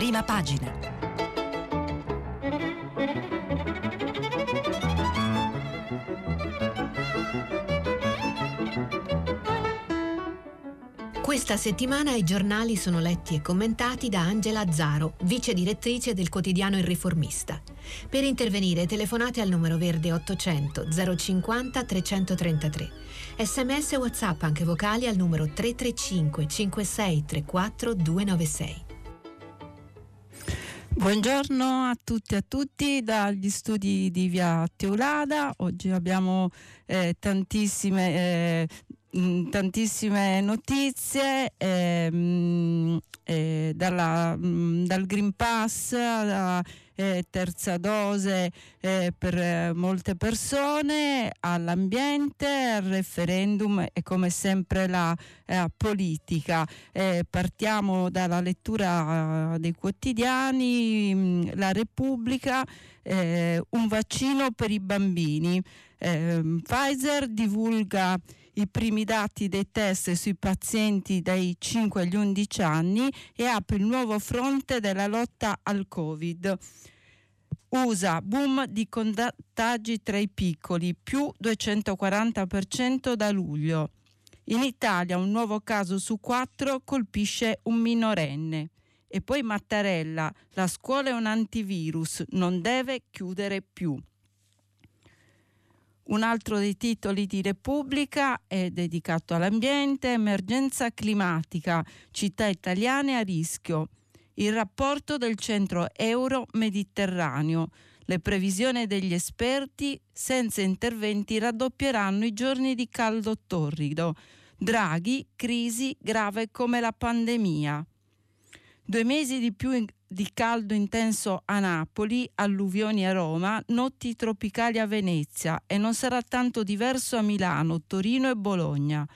prima pagina. Questa settimana i giornali sono letti e commentati da Angela Azzaro, vice direttrice del quotidiano Il Riformista. Per intervenire telefonate al numero verde 800 050 333. Sms e WhatsApp anche vocali al numero 335 5634 296. Buongiorno a tutti e a tutti dagli studi di Via Teulada. Oggi abbiamo eh, tantissime eh, Mm, tantissime notizie ehm, eh, dalla, mh, mm, dal Green Pass alla eh, terza dose eh, per eh, molte persone, all'ambiente, al referendum e come sempre la eh, politica. Eh, partiamo dalla lettura dei quotidiani, mm, La Repubblica, un vaccino per i bambini. Pfizer divulga i primi dati dei test sui pazienti dai 5 agli 11 anni e apre il nuovo fronte della lotta al Covid. USA, boom di contagi tra i piccoli, più 240% da luglio. In Italia un nuovo caso su quattro colpisce un minorenne. E poi Mattarella, la scuola è un antivirus, non deve chiudere più. Un altro dei titoli di Repubblica è dedicato all'ambiente, emergenza climatica, città italiane a rischio. Il rapporto del centro euro-mediterraneo. Le previsioni degli esperti senza interventi raddoppieranno i giorni di caldo torrido. Draghi, crisi grave come la pandemia. Due mesi di più di caldo intenso a Napoli, alluvioni a Roma, notti tropicali a Venezia e non sarà tanto diverso a Milano, Torino e Bologna.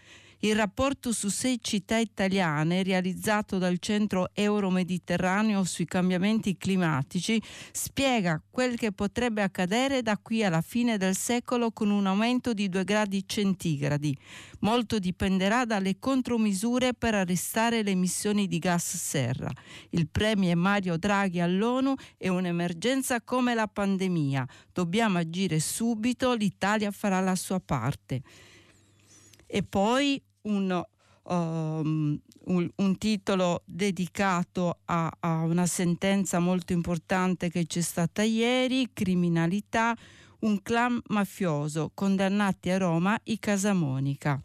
Il rapporto su sei città italiane realizzato dal Centro Euro-Mediterraneo sui cambiamenti climatici spiega quel che potrebbe accadere da qui alla fine del secolo con un aumento di 2 gradi centigradi. Molto dipenderà dalle contromisure per arrestare le emissioni di gas serra. Il premio Mario Draghi all'ONU è un'emergenza come la pandemia. Dobbiamo agire subito, l'Italia farà la sua parte. E poi un, um, un, un, titolo dedicato a, a una sentenza molto importante che c'è stata ieri, criminalità, un clan mafioso, condannati a Roma i Casamonica.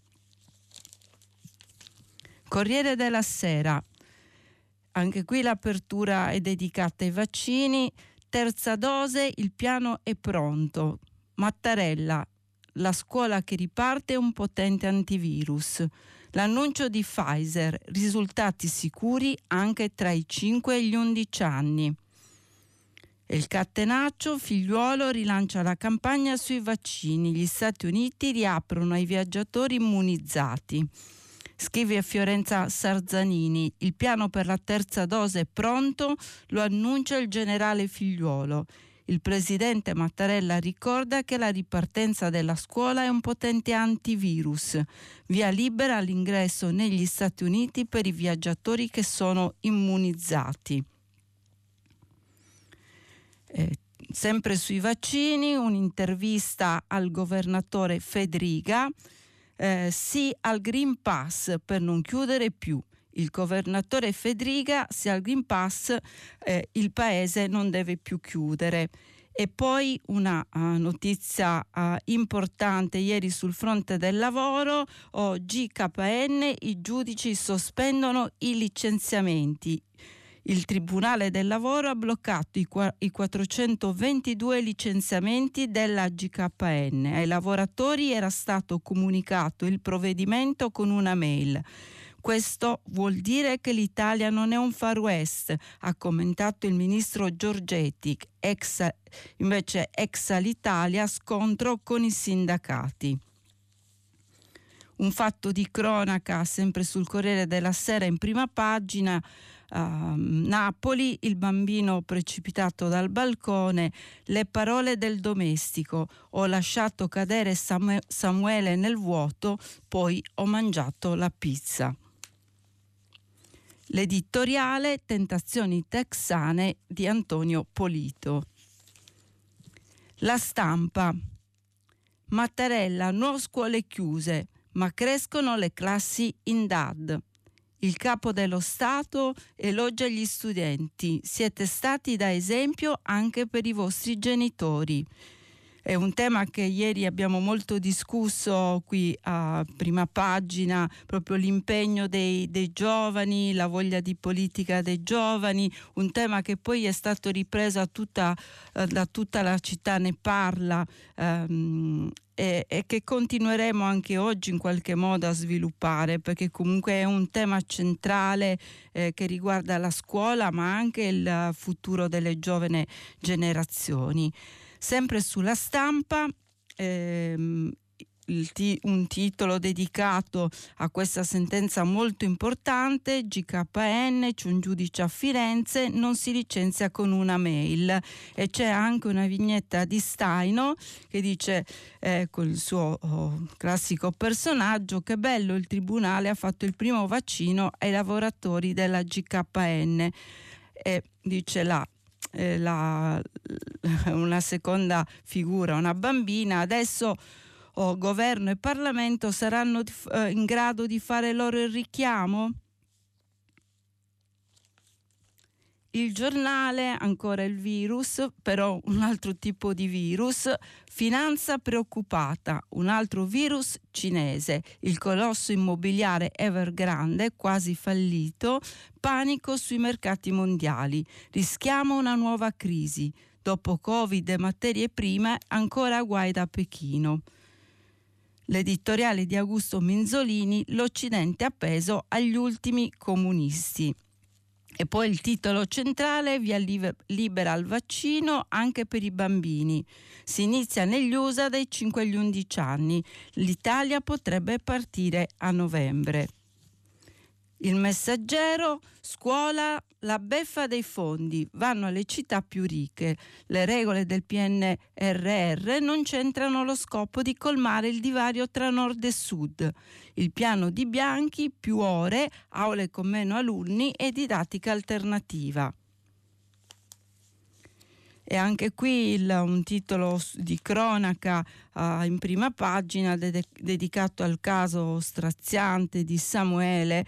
Corriere della Sera, anche qui l'apertura è dedicata ai vaccini, terza dose, il piano è pronto. Mattarella, la scuola che riparte è un potente antivirus. L'annuncio di Pfizer, risultati sicuri anche tra i 5 e gli 11 anni. E il Cattenaccio, figliuolo, rilancia la campagna sui vaccini. Gli Stati Uniti riaprono ai viaggiatori immunizzati. Scrive a Fiorenza Sarzanini, il piano per la terza dose è pronto, lo annuncia il generale figliuolo. Il presidente Mattarella ricorda che la ripartenza della scuola è un potente antivirus, via libera all'ingresso negli Stati Uniti per i viaggiatori che sono immunizzati. Eh, sempre sui vaccini, un'intervista al governatore Federica, eh, sì al Green Pass per non chiudere più il governatore Fedriga, se al Green Pass eh, il paese non deve più chiudere. E poi una uh, notizia uh, importante ieri sul fronte del lavoro, oh, GKN, i giudici sospendono i licenziamenti. Il Tribunale del Lavoro ha bloccato i, i 422 licenziamenti della GKN. Ai lavoratori era stato comunicato il provvedimento con una mail. Questo vuol dire che l'Italia non è un far west, ha commentato il ministro Giorgetti, ex, invece ex all'Italia scontro con i sindacati. Un fatto di cronaca sempre sul Corriere della Sera in prima pagina. Uh, Napoli, il bambino precipitato dal balcone, le parole del domestico, ho lasciato cadere Samuele nel vuoto, poi ho mangiato la pizza. L'editoriale Tentazioni texane di Antonio Polito. La stampa. Mattarella, nuove scuole chiuse, ma crescono le classi in DAD. Il capo dello Stato elogia gli studenti. Siete stati da esempio anche per i vostri genitori. È un tema che ieri abbiamo molto discusso qui a prima pagina, proprio l'impegno dei, dei giovani, la voglia di politica dei giovani, un tema che poi è stato ripreso tutta, eh, da tutta la città, ne parla. Ehm, e, e, che continueremo anche oggi in qualche modo a sviluppare perché comunque è un tema centrale eh, che riguarda la scuola ma anche il futuro delle giovani generazioni. Sempre sulla stampa ehm, un titolo dedicato a questa sentenza molto importante, GKN, c'è un giudice a Firenze, non si licenzia con una mail. E c'è anche una vignetta di Staino che dice eh, il suo oh, classico personaggio che bello il tribunale ha fatto il primo vaccino ai lavoratori della GKN e dice là eh, la, una seconda figura, una bambina, adesso oh, governo e Parlamento saranno eh, in grado di fare loro il richiamo? Il giornale, ancora il virus, però un altro tipo di virus, finanza preoccupata, un altro virus cinese, il colosso immobiliare Evergrande quasi fallito, panico sui mercati mondiali, rischiamo una nuova crisi, dopo Covid e materie prime ancora guai da Pechino. L'editoriale di Augusto Minzolini, l'Occidente appeso agli ultimi comunisti. E poi il titolo centrale, via libera al vaccino anche per i bambini. Si inizia negli USA dai 5 agli 11 anni. L'Italia potrebbe partire a novembre. Il messaggero, scuola, la beffa dei fondi, vanno alle città più ricche. Le regole del PNRR non c'entrano lo scopo di colmare il divario tra nord e sud. Il piano di Bianchi, più ore, aule con meno alunni e didattica alternativa. E anche qui il, un titolo di cronaca uh, in prima pagina de- dedicato al caso straziante di Samuele,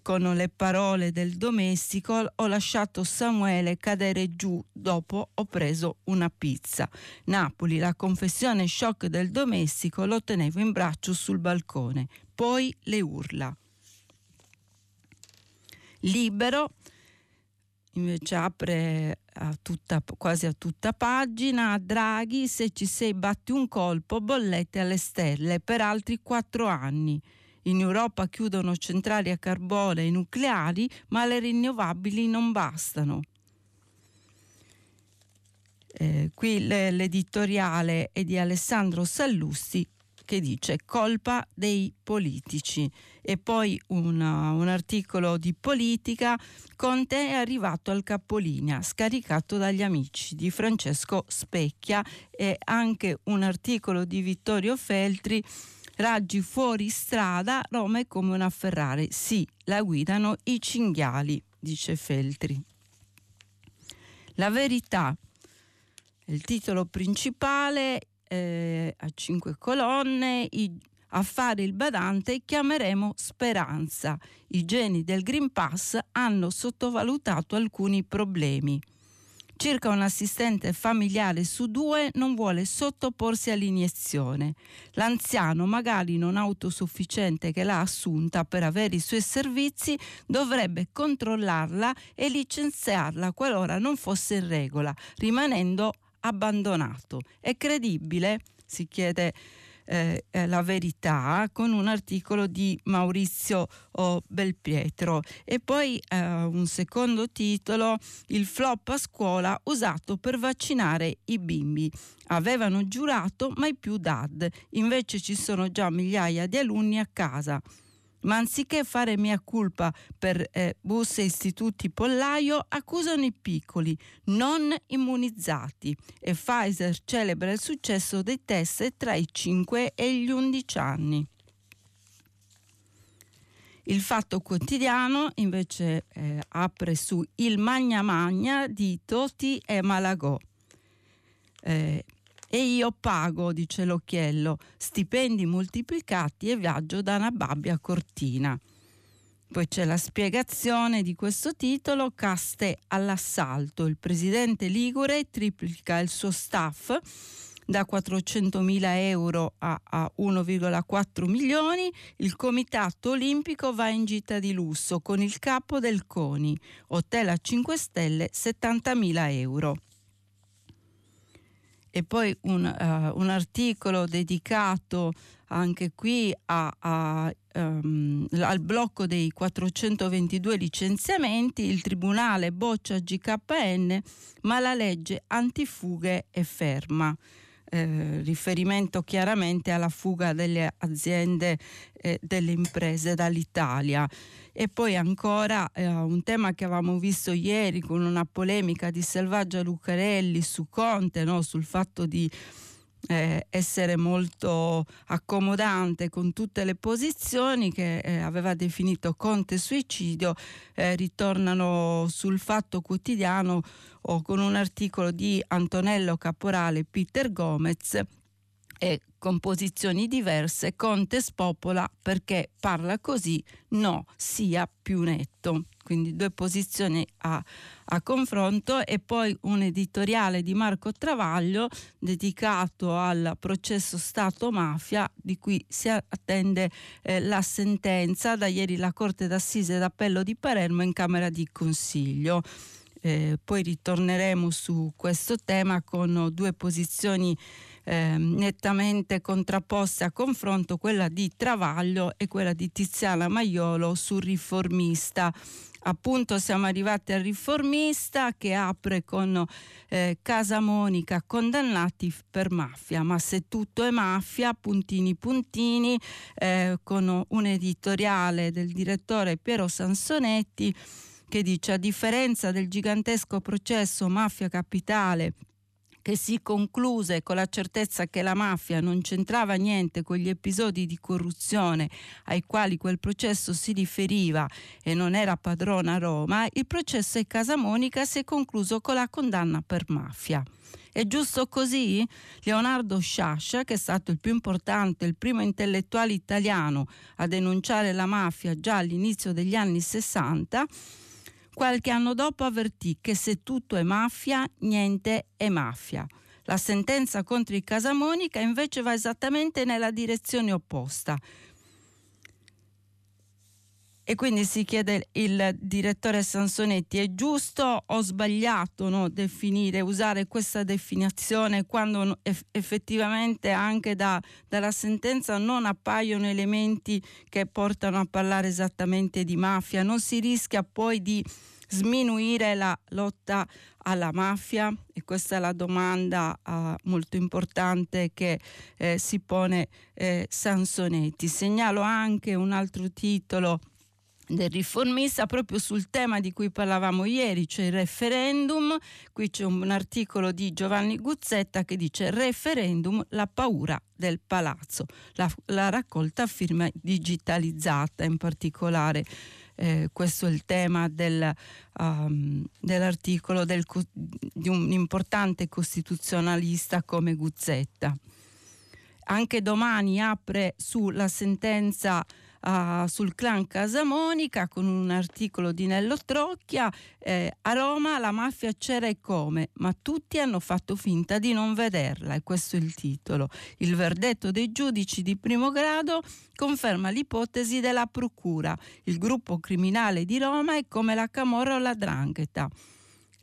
con le parole del domestico ho lasciato Samuele cadere giù dopo ho preso una pizza. Napoli, la confessione shock del domestico lo tenevo in braccio sul balcone, poi le urla. Libero invece apre a tutta, quasi a tutta pagina, Draghi se ci sei batti un colpo bollette alle stelle per altri quattro anni. In Europa chiudono centrali a carbone e nucleari, ma le rinnovabili non bastano. Eh, qui l'editoriale è di Alessandro Sallusti che dice colpa dei politici e poi una, un articolo di politica Conte è arrivato al capolinea scaricato dagli amici di Francesco Specchia e anche un articolo di Vittorio Feltri Raggi fuori strada, Roma è come una Ferrari. Sì, la guidano i cinghiali, dice Feltri. La verità, il titolo principale eh, a cinque colonne, i, a fare il badante chiameremo speranza. I geni del Green Pass hanno sottovalutato alcuni problemi. Circa un assistente familiare su due non vuole sottoporsi all'iniezione. L'anziano, magari non autosufficiente che l'ha assunta per avere i suoi servizi, dovrebbe controllarla e licenziarla qualora non fosse in regola, rimanendo abbandonato. È credibile? si chiede eh, eh, la verità con un articolo di Maurizio Belpietro. E poi eh, un secondo titolo il flop a scuola usato per vaccinare i bimbi. Avevano giurato mai più DAD. Invece ci sono già migliaia di alunni a casa ma anziché fare mia colpa per eh, e istituti pollaio, accusano i piccoli, non immunizzati e Pfizer celebra il successo dei test tra i 5 e gli 11 anni. Il Fatto Quotidiano invece eh, apre su Il Magna Magna di Toti e Malagò. Eh, e io pago, dice l'occhiello, stipendi moltiplicati e viaggio da una babbia Cortina. Poi c'è la spiegazione di questo titolo, Caste all'assalto. Il presidente Ligure triplica il suo staff da 400.000 euro a, a 1,4 milioni. Il Comitato Olimpico va in gita di lusso con il capo del CONI, hotel a 5 stelle 70.000 euro e poi un, uh, un articolo dedicato anche qui a, a, um, al blocco dei 422 licenziamenti, il Tribunale boccia GKN, ma la legge antifughe è ferma. Eh, riferimento chiaramente alla fuga delle aziende e eh, delle imprese dall'Italia. E poi ancora eh, un tema che avevamo visto ieri con una polemica di Selvaggia Lucarelli su Conte, no? sul fatto di eh, essere molto accomodante con tutte le posizioni che eh, aveva definito Conte suicidio, eh, ritornano sul fatto quotidiano o con un articolo di Antonello Caporale e Peter Gomez e con posizioni diverse, Conte spopola perché parla così, no, sia più netto. Quindi due posizioni a, a confronto e poi un editoriale di Marco Travaglio dedicato al processo Stato-mafia di cui si attende eh, la sentenza da ieri la Corte d'Assise d'Appello di Palermo in Camera di Consiglio. Eh, poi ritorneremo su questo tema con due posizioni eh, nettamente contrapposte a confronto, quella di Travaglio e quella di Tiziana Maiolo sul riformista. Appunto siamo arrivati al riformista che apre con eh, Casa Monica condannati per mafia, ma se tutto è mafia, puntini puntini, eh, con un editoriale del direttore Piero Sansonetti che dice a differenza del gigantesco processo Mafia Capitale che si concluse con la certezza che la mafia non c'entrava niente con gli episodi di corruzione ai quali quel processo si riferiva e non era padrona a Roma, il processo in Casa Monica si è concluso con la condanna per mafia. È giusto così? Leonardo Sciascia, che è stato il più importante, il primo intellettuale italiano a denunciare la mafia già all'inizio degli anni 60, Qualche anno dopo avvertì che se tutto è mafia, niente è mafia. La sentenza contro i Casamonica invece va esattamente nella direzione opposta. E quindi si chiede il direttore Sansonetti, è giusto o sbagliato no, definire, usare questa definizione quando effettivamente anche da, dalla sentenza non appaiono elementi che portano a parlare esattamente di mafia? Non si rischia poi di sminuire la lotta alla mafia? E questa è la domanda uh, molto importante che eh, si pone eh, Sansonetti. Segnalo anche un altro titolo del riformista proprio sul tema di cui parlavamo ieri, cioè il referendum. Qui c'è un articolo di Giovanni Guzzetta che dice referendum, la paura del palazzo, la, la raccolta firma digitalizzata in particolare. Eh, questo è il tema del, um, dell'articolo del, di un importante costituzionalista come Guzzetta. Anche domani apre sulla sentenza uh, sul clan Casamonica con un articolo di Nello Trocchia. Eh, a Roma la mafia c'era e come, ma tutti hanno fatto finta di non vederla e questo è il titolo. Il verdetto dei giudici di primo grado conferma l'ipotesi della procura. Il gruppo criminale di Roma è come la Camorra o la Drangheta.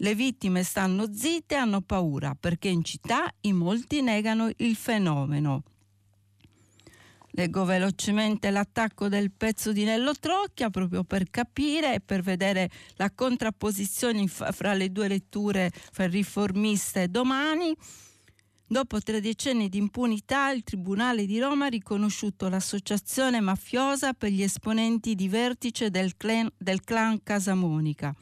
Le vittime stanno zitte e hanno paura perché in città in molti negano il fenomeno. Leggo velocemente l'attacco del pezzo di Nello Trocchia proprio per capire e per vedere la contrapposizione fra le due letture, fra il riformista e domani. Dopo tre decenni di impunità, il Tribunale di Roma ha riconosciuto l'associazione mafiosa per gli esponenti di vertice del clan, del clan Casamonica.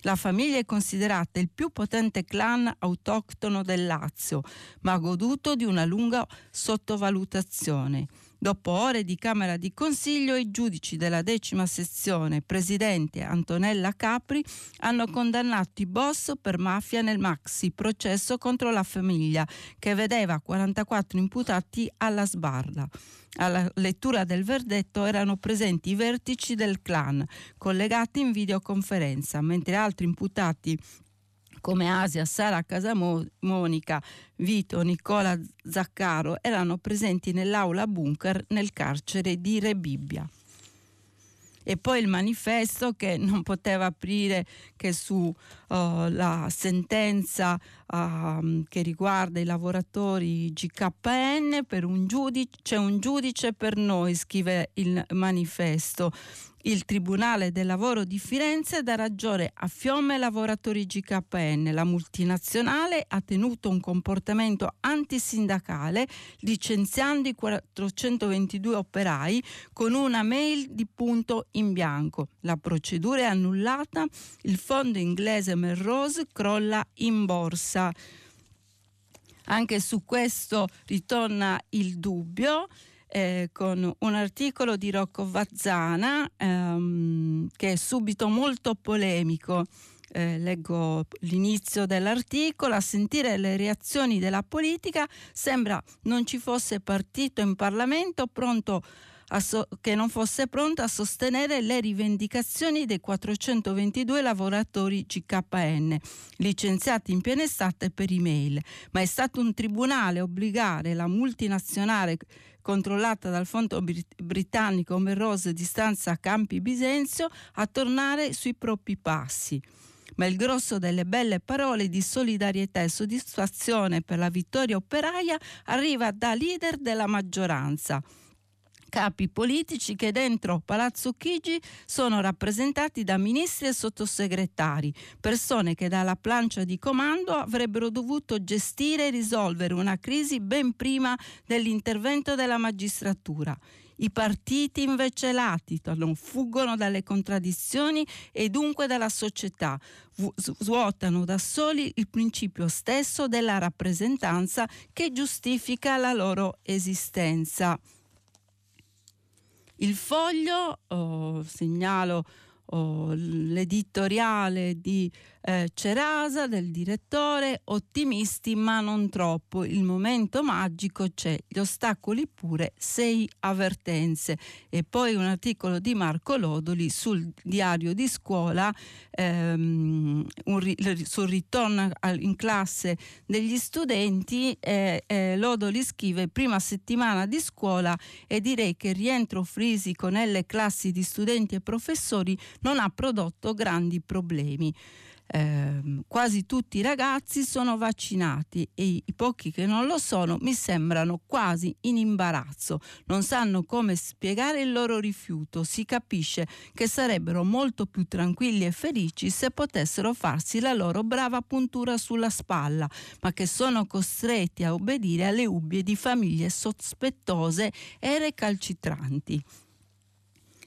La famiglia è considerata il più potente clan autoctono del Lazio, ma ha goduto di una lunga sottovalutazione. Dopo ore di Camera di Consiglio, i giudici della decima sezione, presidente Antonella Capri, hanno condannato i boss per mafia nel maxi processo contro la famiglia, che vedeva 44 imputati alla sbarra. Alla lettura del verdetto erano presenti i vertici del clan, collegati in videoconferenza, mentre altri imputati come Asia, Sara Casamonica, Vito, Nicola Zaccaro erano presenti nell'aula bunker nel carcere di Rebibbia e poi il manifesto che non poteva aprire che sulla uh, sentenza uh, che riguarda i lavoratori GKN un giudice, c'è un giudice per noi, scrive il manifesto il Tribunale del Lavoro di Firenze dà ragione a Fiume lavoratori GKN. La multinazionale ha tenuto un comportamento antisindacale licenziando i 422 operai con una mail di punto in bianco. La procedura è annullata, il fondo inglese Melrose crolla in borsa. Anche su questo ritorna il dubbio eh, con un articolo di Rocco Vazzana ehm, che è subito molto polemico. Eh, leggo l'inizio dell'articolo, a sentire le reazioni della politica sembra non ci fosse partito in Parlamento pronto so- che non fosse pronto a sostenere le rivendicazioni dei 422 lavoratori GKN licenziati in piena estate per email, ma è stato un tribunale obbligare la multinazionale controllata dal fondo britannico Melrose di stanza Campi Bisenzio, a tornare sui propri passi. Ma il grosso delle belle parole di solidarietà e soddisfazione per la vittoria operaia arriva da leader della maggioranza capi politici che dentro Palazzo Chigi sono rappresentati da ministri e sottosegretari, persone che dalla plancia di comando avrebbero dovuto gestire e risolvere una crisi ben prima dell'intervento della magistratura. I partiti invece latitano, fuggono dalle contraddizioni e dunque dalla società, svuotano da soli il principio stesso della rappresentanza che giustifica la loro esistenza. Il foglio, oh, segnalo oh, l'editoriale di eh, Cerasa, del direttore, ottimisti ma non troppo, il momento magico c'è, gli ostacoli pure, sei avvertenze. E poi un articolo di Marco Lodoli sul diario di scuola, ehm, un, sul ritorno in classe degli studenti, eh, eh, Lodoli scrive prima settimana di scuola e direi che il rientro fisico nelle classi di studenti e professori non ha prodotto grandi problemi eh, quasi tutti i ragazzi sono vaccinati e i pochi che non lo sono mi sembrano quasi in imbarazzo, non sanno come spiegare il loro rifiuto, si capisce che sarebbero molto più tranquilli e felici se potessero farsi la loro brava puntura sulla spalla, ma che sono costretti a obbedire alle ubbie di famiglie sospettose e recalcitranti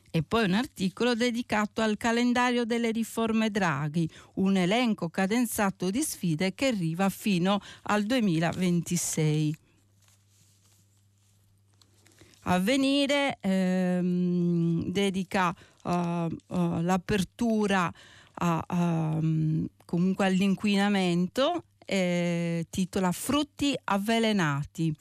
e poi un articolo dedicato al calendario delle riforme Draghi, un elenco cadenzato di sfide che arriva fino al 2026. Avvenire ehm, dedica uh, uh, l'apertura a, um, comunque all'inquinamento, eh, titola Frutti avvelenati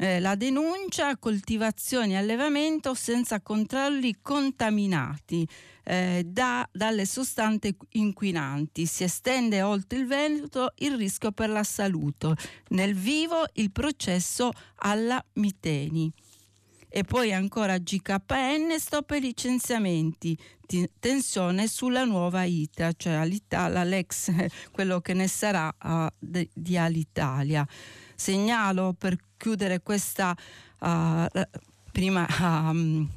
eh, la denuncia coltivazione e allevamento senza controlli contaminati eh, da, dalle sostanze inquinanti. Si estende oltre il Veneto il rischio per la salute. Nel vivo il processo alla Miteni. E poi ancora GKN, stop ai licenziamenti, tensione sulla nuova ITA, cioè Alitalia, l'ex, quello che ne sarà uh, di Alitalia. Segnalo per chiudere questa uh, prima um,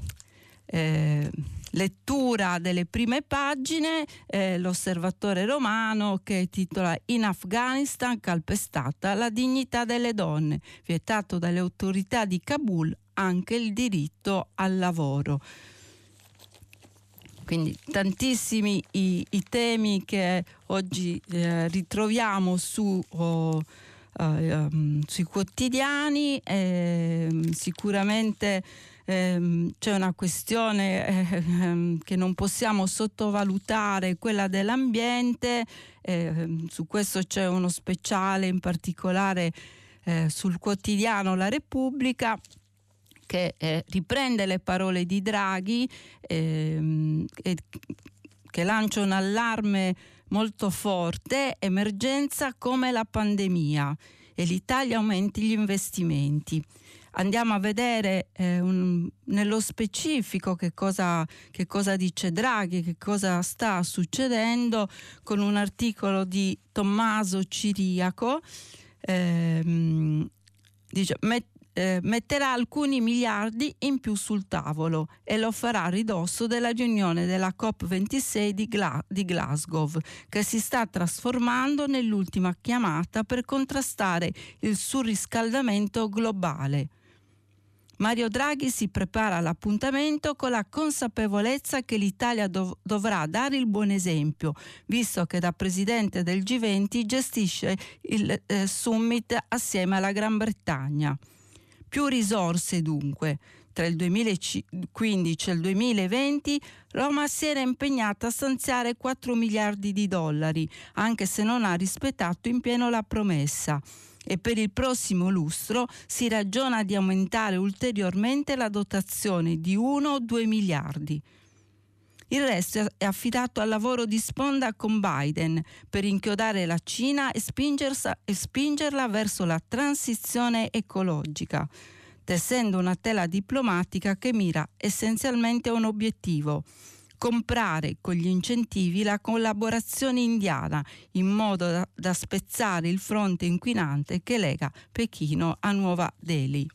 eh, lettura delle prime pagine, eh, l'osservatore romano che titola In Afghanistan calpestata la dignità delle donne, vietato dalle autorità di Kabul anche il diritto al lavoro. Quindi tantissimi i, i temi che oggi eh, ritroviamo su... Oh, um, sui quotidiani, eh, sicuramente ehm, c'è una questione eh, ehm, che non possiamo sottovalutare, quella dell'ambiente, eh, su questo c'è uno speciale in particolare eh, sul quotidiano La Repubblica che eh, riprende le parole di Draghi ehm, che lancia un allarme molto forte, emergenza come la pandemia e l'Italia aumenti gli investimenti. Andiamo a vedere eh, un, nello specifico che cosa, che cosa dice Draghi, che cosa sta succedendo con un articolo di Tommaso Ciriaco. Ehm, dice, met, eh, metterà alcuni miliardi in più sul tavolo e lo farà a ridosso della riunione della COP26 di, Gla- di Glasgow, che si sta trasformando nell'ultima chiamata per contrastare il surriscaldamento globale. Mario Draghi si prepara all'appuntamento con la consapevolezza che l'Italia dov- dovrà dare il buon esempio, visto che da presidente del G20 gestisce il eh, summit assieme alla Gran Bretagna. Più risorse dunque. Tra il 2015 e il 2020 Roma si era impegnata a stanziare 4 miliardi di dollari, anche se non ha rispettato in pieno la promessa e per il prossimo lustro si ragiona di aumentare ulteriormente la dotazione di 1 o 2 miliardi. Il resto è affidato al lavoro di sponda con Biden per inchiodare la Cina e, e spingerla verso la transizione ecologica, tessendo una tela diplomatica che mira essenzialmente a un obiettivo, comprare con gli incentivi la collaborazione indiana in modo da, da spezzare il fronte inquinante che lega Pechino a Nuova Delhi.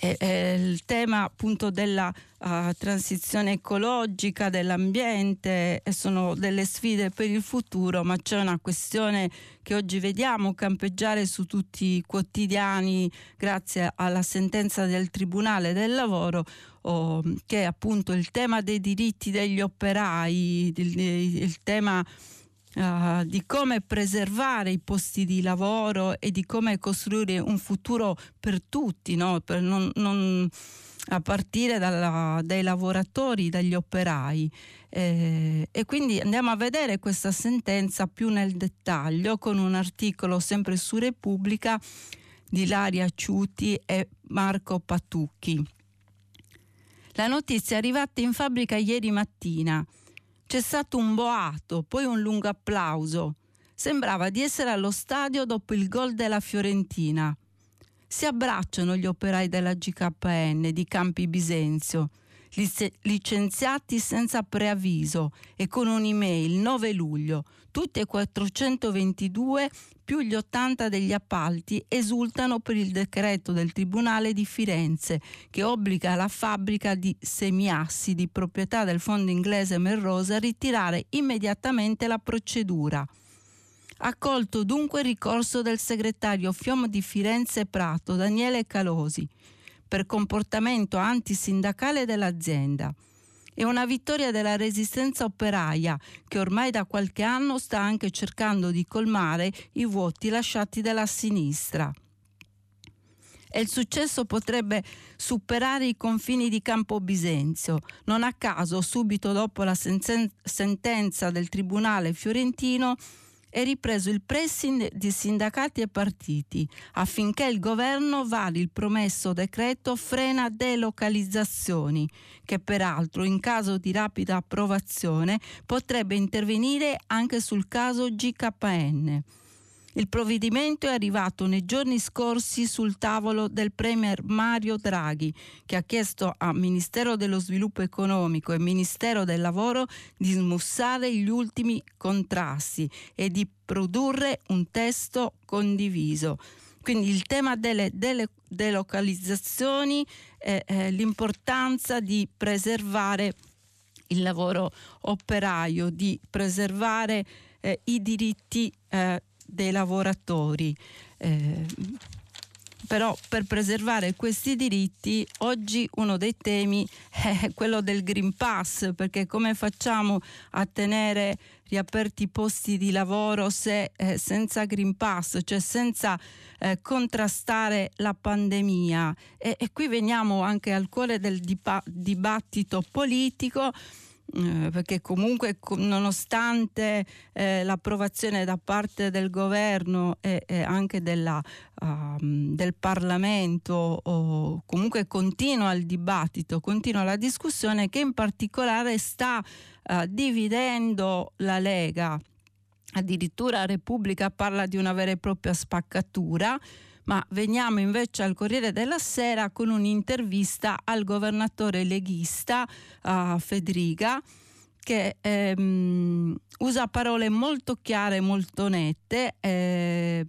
E, e il tema appunto della uh, transizione ecologica, dell'ambiente, sono delle sfide per il futuro, ma c'è una questione che oggi vediamo campeggiare su tutti i quotidiani grazie alla sentenza del Tribunale del Lavoro, oh, che è appunto il tema dei diritti degli operai, il, il tema Uh, di come preservare i posti di lavoro e di come costruire un futuro per tutti, no? per non, non, a partire dalla, dai lavoratori, dagli operai. Eh, e quindi andiamo a vedere questa sentenza più nel dettaglio con un articolo sempre su Repubblica di Laria Ciuti e Marco Patucchi. La notizia è arrivata in fabbrica ieri mattina. C'è stato un boato, poi un lungo applauso. Sembrava di essere allo stadio dopo il gol della Fiorentina. Si abbracciano gli operai della GKN di Campi Bisenzio, licenziati senza preavviso e con un'email 9 luglio. Tutti e 422 più gli 80 degli appalti esultano per il decreto del Tribunale di Firenze che obbliga la fabbrica di semiassi di proprietà del fondo inglese Melrose a ritirare immediatamente la procedura. Accolto dunque il ricorso del segretario FIOM di Firenze Prato, Daniele Calosi, per comportamento antisindacale dell'azienda è una vittoria della resistenza operaia che ormai da qualche anno sta anche cercando di colmare i vuoti lasciati dalla sinistra. E il successo potrebbe superare i confini di Campo Bisenzio. Non a caso, subito dopo la sentenza del Tribunale fiorentino, è ripreso il pressing di sindacati e partiti affinché il governo vari il promesso decreto frena delocalizzazioni, che peraltro in caso di rapida approvazione potrebbe intervenire anche sul caso GKN. Il provvedimento è arrivato nei giorni scorsi sul tavolo del Premier Mario Draghi, che ha chiesto al Ministero dello Sviluppo Economico e Ministero del Lavoro di smussare gli ultimi contrasti e di produrre un testo condiviso. Quindi il tema delle, delle delocalizzazioni, è, è l'importanza di preservare il lavoro operaio, di preservare eh, i diritti eh, dei lavoratori. Eh, però per preservare questi diritti oggi uno dei temi è quello del Green Pass, perché come facciamo a tenere riaperti i posti di lavoro se eh, senza Green Pass, cioè senza eh, contrastare la pandemia? E, e, qui veniamo anche al cuore del dipa- dibattito politico eh, perché comunque nonostante eh, l'approvazione da parte del governo e, e anche della, uh, del Parlamento, oh, comunque continua il dibattito, continua la discussione che in particolare sta uh, dividendo la Lega. Addirittura Repubblica parla di una vera e propria spaccatura ma veniamo invece al Corriere della Sera con un'intervista al governatore leghista uh, Federica che ehm, usa parole molto chiare, molto nette. Eh,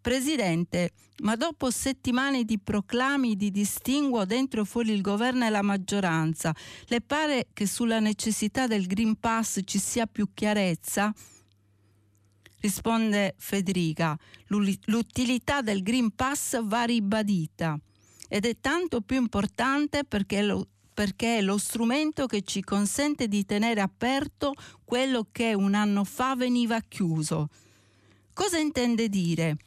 Presidente, ma dopo settimane di proclami di distinguo dentro e fuori il governo e la maggioranza, le pare che sulla necessità del Green Pass ci sia più chiarezza? Risponde Federica, l'utilità del Green Pass va ribadita ed è tanto più importante perché lo, perché è lo strumento che ci consente di tenere aperto quello che un anno fa veniva chiuso. Cosa intende dire?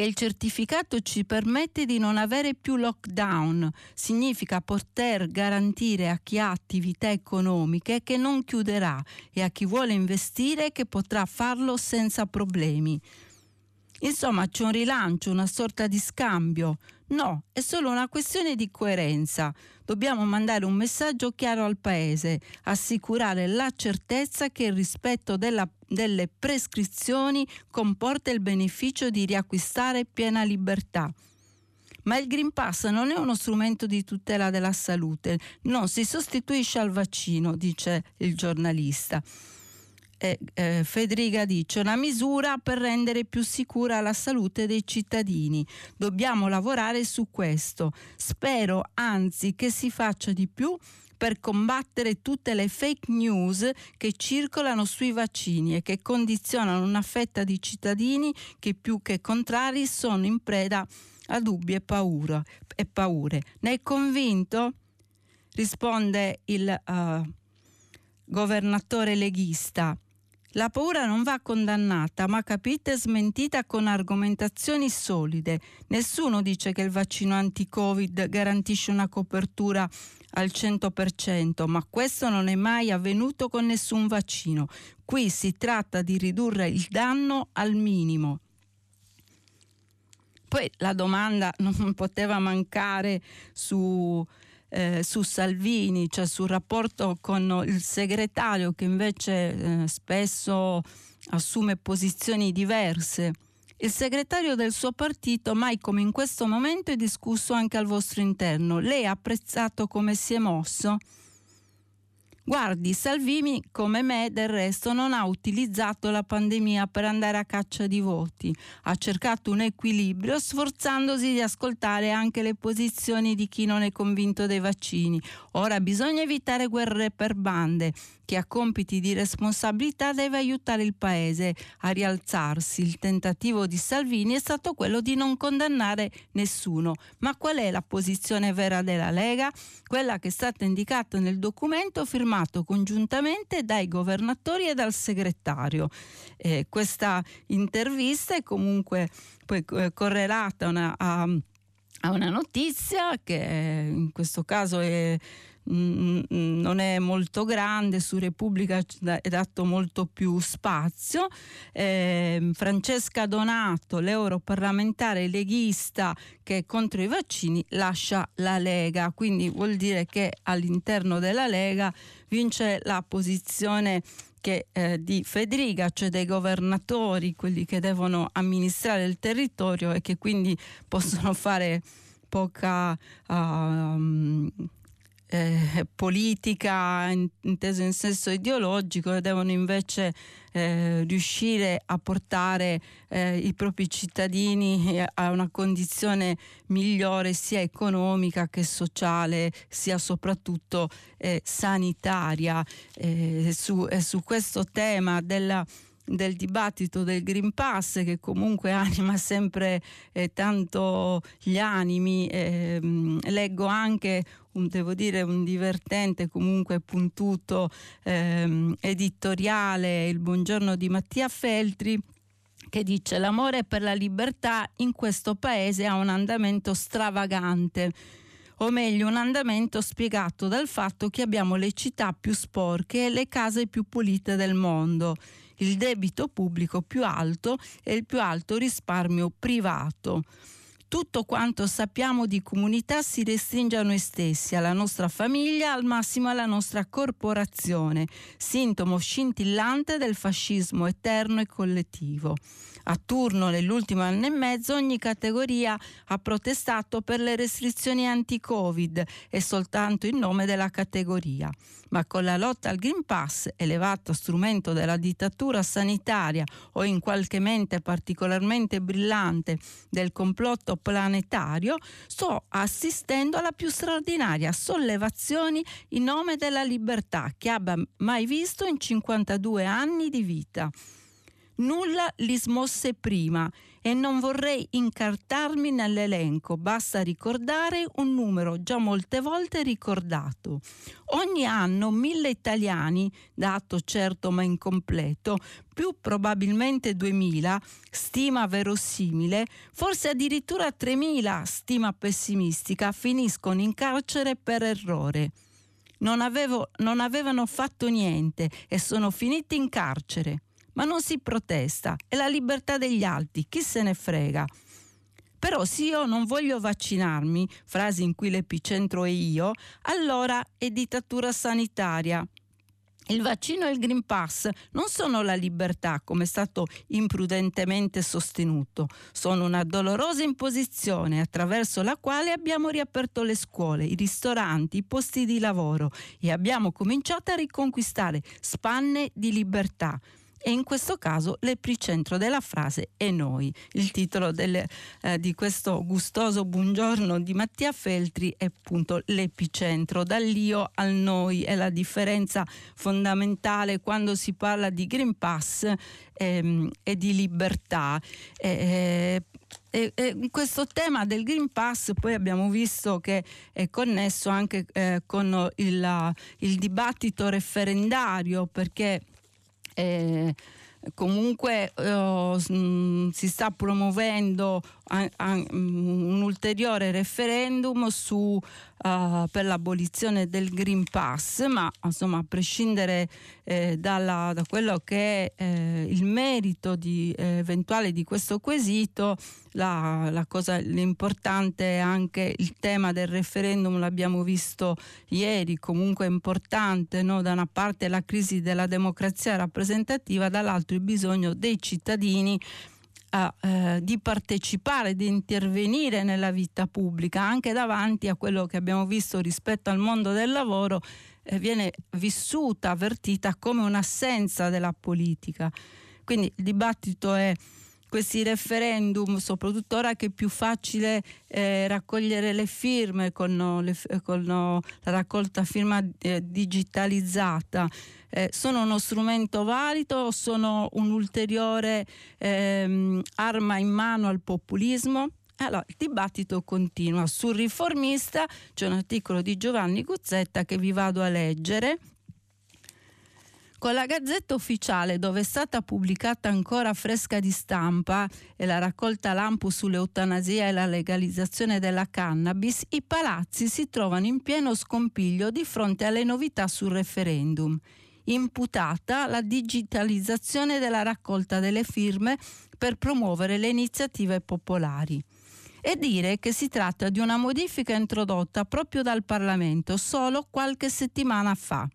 Che il certificato ci permette di non avere più lockdown, significa poter garantire a chi ha attività economiche che non chiuderà e a chi vuole investire che potrà farlo senza problemi. Insomma, c'è un rilancio, una sorta di scambio. No, è solo una questione di coerenza. Dobbiamo mandare un messaggio chiaro al Paese, assicurare la certezza che il rispetto della, delle prescrizioni comporta il beneficio di riacquistare piena libertà. Ma il Green Pass non è uno strumento di tutela della salute, non si sostituisce al vaccino, dice il giornalista eh, Federica dice una misura per rendere più sicura la salute dei cittadini. Dobbiamo lavorare su questo. Spero anzi che si faccia di più per combattere tutte le fake news che circolano sui vaccini e che condizionano una fetta di cittadini che più che contrari sono in preda a dubbi e, paura, e paure. Ne è convinto? Risponde il uh, governatore leghista. La paura non va condannata, ma capite smentita con argomentazioni solide. Nessuno dice che il vaccino anti-Covid garantisce una copertura al 100%, ma questo non è mai avvenuto con nessun vaccino. Qui si tratta di ridurre il danno al minimo. Poi la domanda non poteva mancare su eh, su Salvini, cioè sul rapporto con il segretario che invece eh, spesso assume posizioni diverse. Il segretario del suo partito mai come in questo momento è discusso anche al vostro interno. Lei ha apprezzato come si è mosso? Guardi, Salvini, come me, del resto, non ha utilizzato la pandemia per andare a caccia di voti. Ha cercato un equilibrio sforzandosi di ascoltare anche le posizioni di chi non è convinto dei vaccini. Ora bisogna evitare guerre per bande. Chi ha compiti di responsabilità deve aiutare il Paese a rialzarsi. Il tentativo di Salvini è stato quello di non condannare nessuno. Ma qual è la posizione vera della Lega? Quella che è stata indicata nel documento firmato congiuntamente dai governatori e dal segretario. Eh, questa intervista è comunque poi eh, correlata una, a, a una notizia che in questo caso è Mm, mm, non è molto grande, su Repubblica è dato molto più spazio. Eh, Francesca Donato, l'europarlamentare leghista che è contro i vaccini, lascia la Lega, quindi vuol dire che all'interno della Lega vince la posizione che, eh, di Federica, cioè dei governatori, quelli che devono amministrare il territorio e che quindi possono fare poca uh, eh, politica inteso in senso ideologico e devono invece eh, riuscire a portare eh, i propri cittadini a una condizione migliore sia economica che sociale sia soprattutto eh, sanitaria. Eh, su, su, questo tema della del dibattito del Green Pass che comunque anima sempre eh, tanto gli animi. Eh, leggo anche un, devo dire, un divertente, comunque puntuto ehm, editoriale, il buongiorno di Mattia Feltri che dice l'amore per la libertà in questo paese ha un andamento stravagante o meglio un andamento spiegato dal fatto che abbiamo le città più sporche e le case più pulite del mondo, il debito pubblico più alto e il più alto risparmio privato. Tutto quanto sappiamo di comunità si restringe a noi stessi, alla nostra famiglia, al massimo alla nostra corporazione, sintomo scintillante del fascismo eterno e collettivo. A turno nell'ultimo anno e mezzo ogni categoria ha protestato per le restrizioni anti-Covid e soltanto in nome della categoria. Ma con la lotta al Green Pass, elevato strumento della dittatura sanitaria o in qualche mente particolarmente brillante del complotto planetario, sto assistendo alla più straordinaria sollevazione in nome della libertà che abbia mai visto in 52 anni di vita. Nulla li smosse prima e non vorrei incartarmi nell'elenco, basta ricordare un numero già molte volte ricordato. Ogni anno mille italiani, dato certo ma incompleto, più probabilmente 2000, stima verosimile, forse addirittura 3000, stima pessimistica, finiscono in carcere per errore. Non, avevo, non avevano fatto niente e sono finiti in carcere ma non si protesta, è la libertà degli altri, chi se ne frega. Però se io non voglio vaccinarmi, frasi in cui l'epicentro è io, allora è dittatura sanitaria. Il vaccino e il Green Pass non sono la libertà, come è stato imprudentemente sostenuto, sono una dolorosa imposizione attraverso la quale abbiamo riaperto le scuole, i ristoranti, i posti di lavoro e abbiamo cominciato a riconquistare spanne di libertà e in questo caso l'epicentro della frase è noi. Il titolo del, eh, di questo gustoso buongiorno di Mattia Feltri è appunto l'epicentro, dall'io al noi è la differenza fondamentale quando si parla di Green Pass ehm, e di libertà. Eh, e, e questo tema del Green Pass poi abbiamo visto che è connesso anche eh, con il, il dibattito referendario perché eh, comunque eh, si sta promuovendo un ulteriore referendum su uh, per l'abolizione del Green Pass, ma insomma a prescindere eh, dalla, da quello che è eh, il merito di, eh, eventuale di questo quesito, la, la cosa, l'importante è anche il tema del referendum, l'abbiamo visto ieri, comunque è importante, no? da una parte la crisi della democrazia rappresentativa, dall'altro il bisogno dei cittadini a, eh, di partecipare, di intervenire nella vita pubblica, anche davanti a quello che abbiamo visto rispetto al mondo del lavoro, eh, viene vissuta, avvertita come un'assenza della politica. Quindi il dibattito è questi referendum, soprattutto ora che è più facile eh, raccogliere le firme con, le, con la raccolta firma eh, digitalizzata, eh, sono uno strumento valido o sono un'ulteriore ehm, arma in mano al populismo? Allora, il dibattito continua. Sul riformista c'è un articolo di Giovanni Guzzetta che vi vado a leggere con la Gazzetta Ufficiale, dove è stata pubblicata ancora fresca di stampa e la raccolta lampo sull'eutanasia e la legalizzazione della cannabis, i palazzi si trovano in pieno scompiglio di fronte alle novità sul referendum. Imputata la digitalizzazione della raccolta delle firme per promuovere le iniziative popolari e dire che si tratta di una modifica introdotta proprio dal Parlamento solo qualche settimana fa.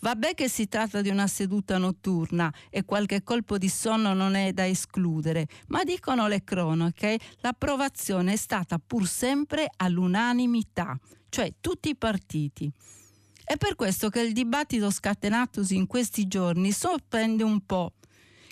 Vabbè che si tratta di una seduta notturna e qualche colpo di sonno non è da escludere, ma dicono le cronache, l'approvazione è stata pur sempre all'unanimità, cioè tutti i partiti. È per questo che il dibattito scatenatosi in questi giorni sorprende un po'.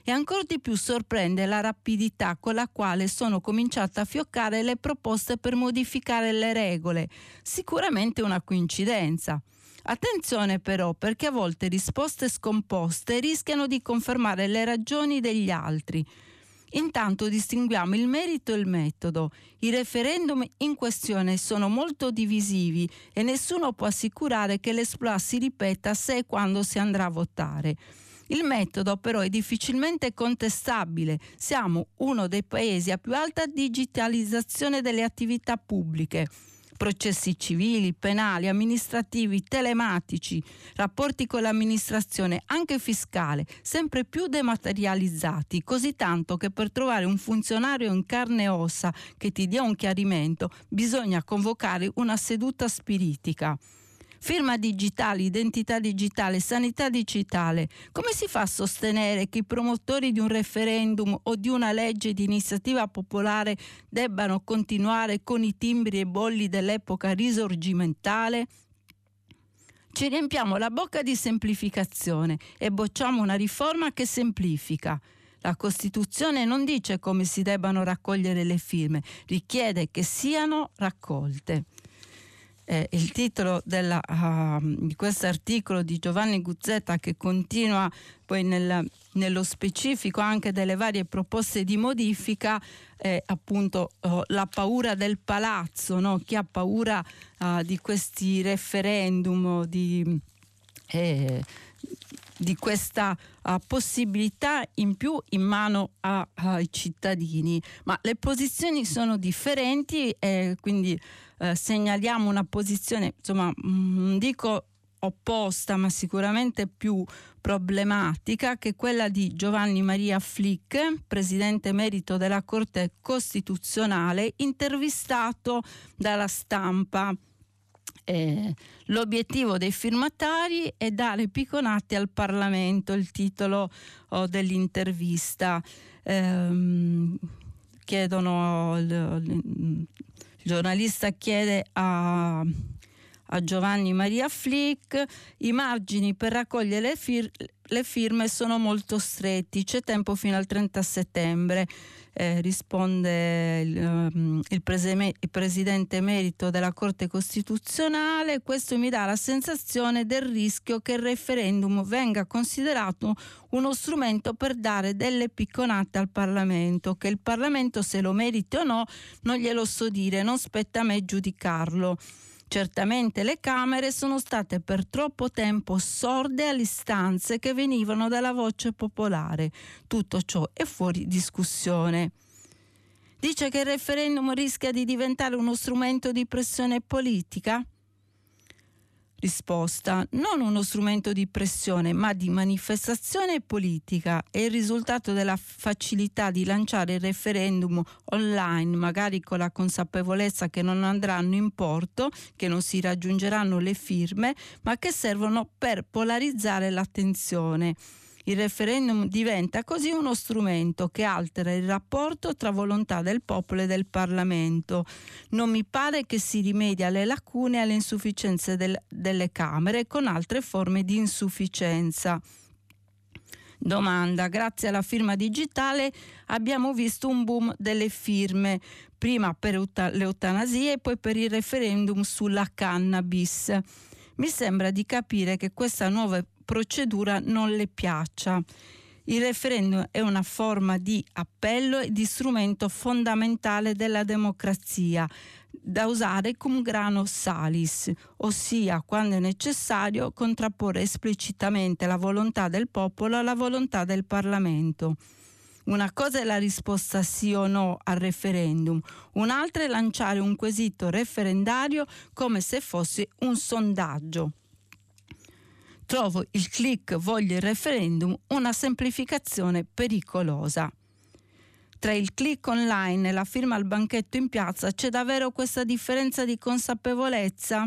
E ancora di più sorprende la rapidità con la quale sono cominciate a fioccare le proposte per modificare le regole. Sicuramente una coincidenza. Attenzione però perché a volte risposte scomposte rischiano di confermare le ragioni degli altri. Intanto distinguiamo il merito e il metodo. I referendum in questione sono molto divisivi e nessuno può assicurare che l'esploit si ripeta se e quando si andrà a votare. Il metodo però è difficilmente contestabile. Siamo uno dei paesi a più alta digitalizzazione delle attività pubbliche processi civili, penali, amministrativi, telematici, rapporti con l'amministrazione, anche fiscale, sempre più dematerializzati, così tanto che per trovare un funzionario in carne e ossa che ti dia un chiarimento bisogna convocare una seduta spiritica. Firma digitale, identità digitale, sanità digitale. Come si fa a sostenere che i promotori di un referendum o di una legge di iniziativa popolare debbano continuare con i timbri e bolli dell'epoca risorgimentale? Ci riempiamo la bocca di semplificazione e bocciamo una riforma che semplifica. La Costituzione non dice come si debbano raccogliere le firme, richiede che siano raccolte eh, il titolo della, uh, di questo articolo di Giovanni Guzzetta che continua poi nel, nello specifico anche delle varie proposte di modifica è appunto uh, la paura del palazzo, no? chi ha paura uh, di questi referendum, di, eh, di questa uh, possibilità in più in mano ai cittadini. Ma le posizioni sono differenti e quindi eh, segnaliamo una posizione, insomma, mm, non dico opposta, ma sicuramente più problematica, che quella di Giovanni Maria Flick, presidente emerito della Corte Costituzionale, intervistato dalla stampa. Eh, l'obiettivo dei firmatari è dare picconate al Parlamento, il titolo oh, dell'intervista. Eh, chiedono il, giornalista chiede a, a Giovanni Maria Flick, i margini per raccogliere le, fir- le firme sono molto stretti, c'è tempo fino al 30 settembre. Eh, risponde il, um, il, preseme- il, presidente emerito della Corte Costituzionale, questo mi dà la sensazione del rischio che il referendum venga considerato uno strumento per dare delle picconate al Parlamento, che il Parlamento se lo meriti o no non glielo so dire, non spetta a me giudicarlo. Certamente le Camere sono state per troppo tempo sorde alle istanze che venivano dalla voce popolare. Tutto ciò è fuori discussione. Dice che il referendum rischia di diventare uno strumento di pressione politica? Risposta: non uno strumento di pressione, ma di manifestazione politica. È il risultato della facilità di lanciare il referendum online, magari con la consapevolezza che non andranno in porto, che non si raggiungeranno le firme, ma che servono per polarizzare l'attenzione. Il referendum diventa così uno strumento che altera il rapporto tra volontà del popolo e del Parlamento. Non mi pare che si rimedi alle lacune e alle insufficienze del, delle Camere con altre forme di insufficienza. Domanda, grazie alla firma digitale abbiamo visto un boom delle firme, prima per l'eutanasia e poi per il referendum sulla cannabis. Mi sembra di capire che questa nuova procedura non le piaccia. Il referendum è una forma di appello e di strumento fondamentale della democrazia da usare cum grano salis, ossia quando è necessario contrapporre esplicitamente la volontà del popolo alla volontà del Parlamento. Una cosa è la risposta sì o no al referendum, un'altra è lanciare un quesito referendario come se fosse un sondaggio trovo il click voglio il referendum una semplificazione pericolosa. Tra il click online e la firma al banchetto in piazza c'è davvero questa differenza di consapevolezza?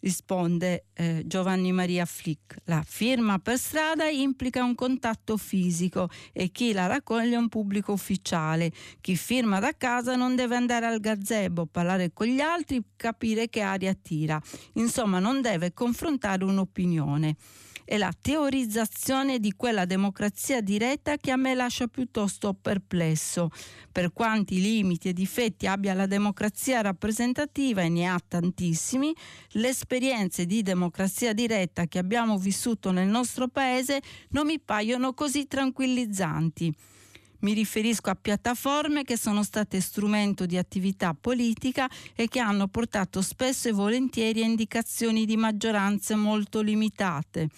Risponde eh, Giovanni Maria Flick. La firma per strada implica un contatto fisico e chi la raccoglie è un pubblico ufficiale. Chi firma da casa non deve andare al gazebo, parlare con gli altri, capire che aria tira. Insomma, non deve confrontare un'opinione è la teorizzazione di quella democrazia diretta che a me lascia piuttosto perplesso. Per quanti limiti e difetti abbia la democrazia rappresentativa, e ne ha tantissimi, l'esperienza esperienze di democrazia diretta che abbiamo vissuto nel nostro paese non mi paiono così tranquillizzanti. Mi riferisco a piattaforme che sono state strumento di attività politica e che hanno portato spesso e volentieri a indicazioni di maggioranze molto limitate.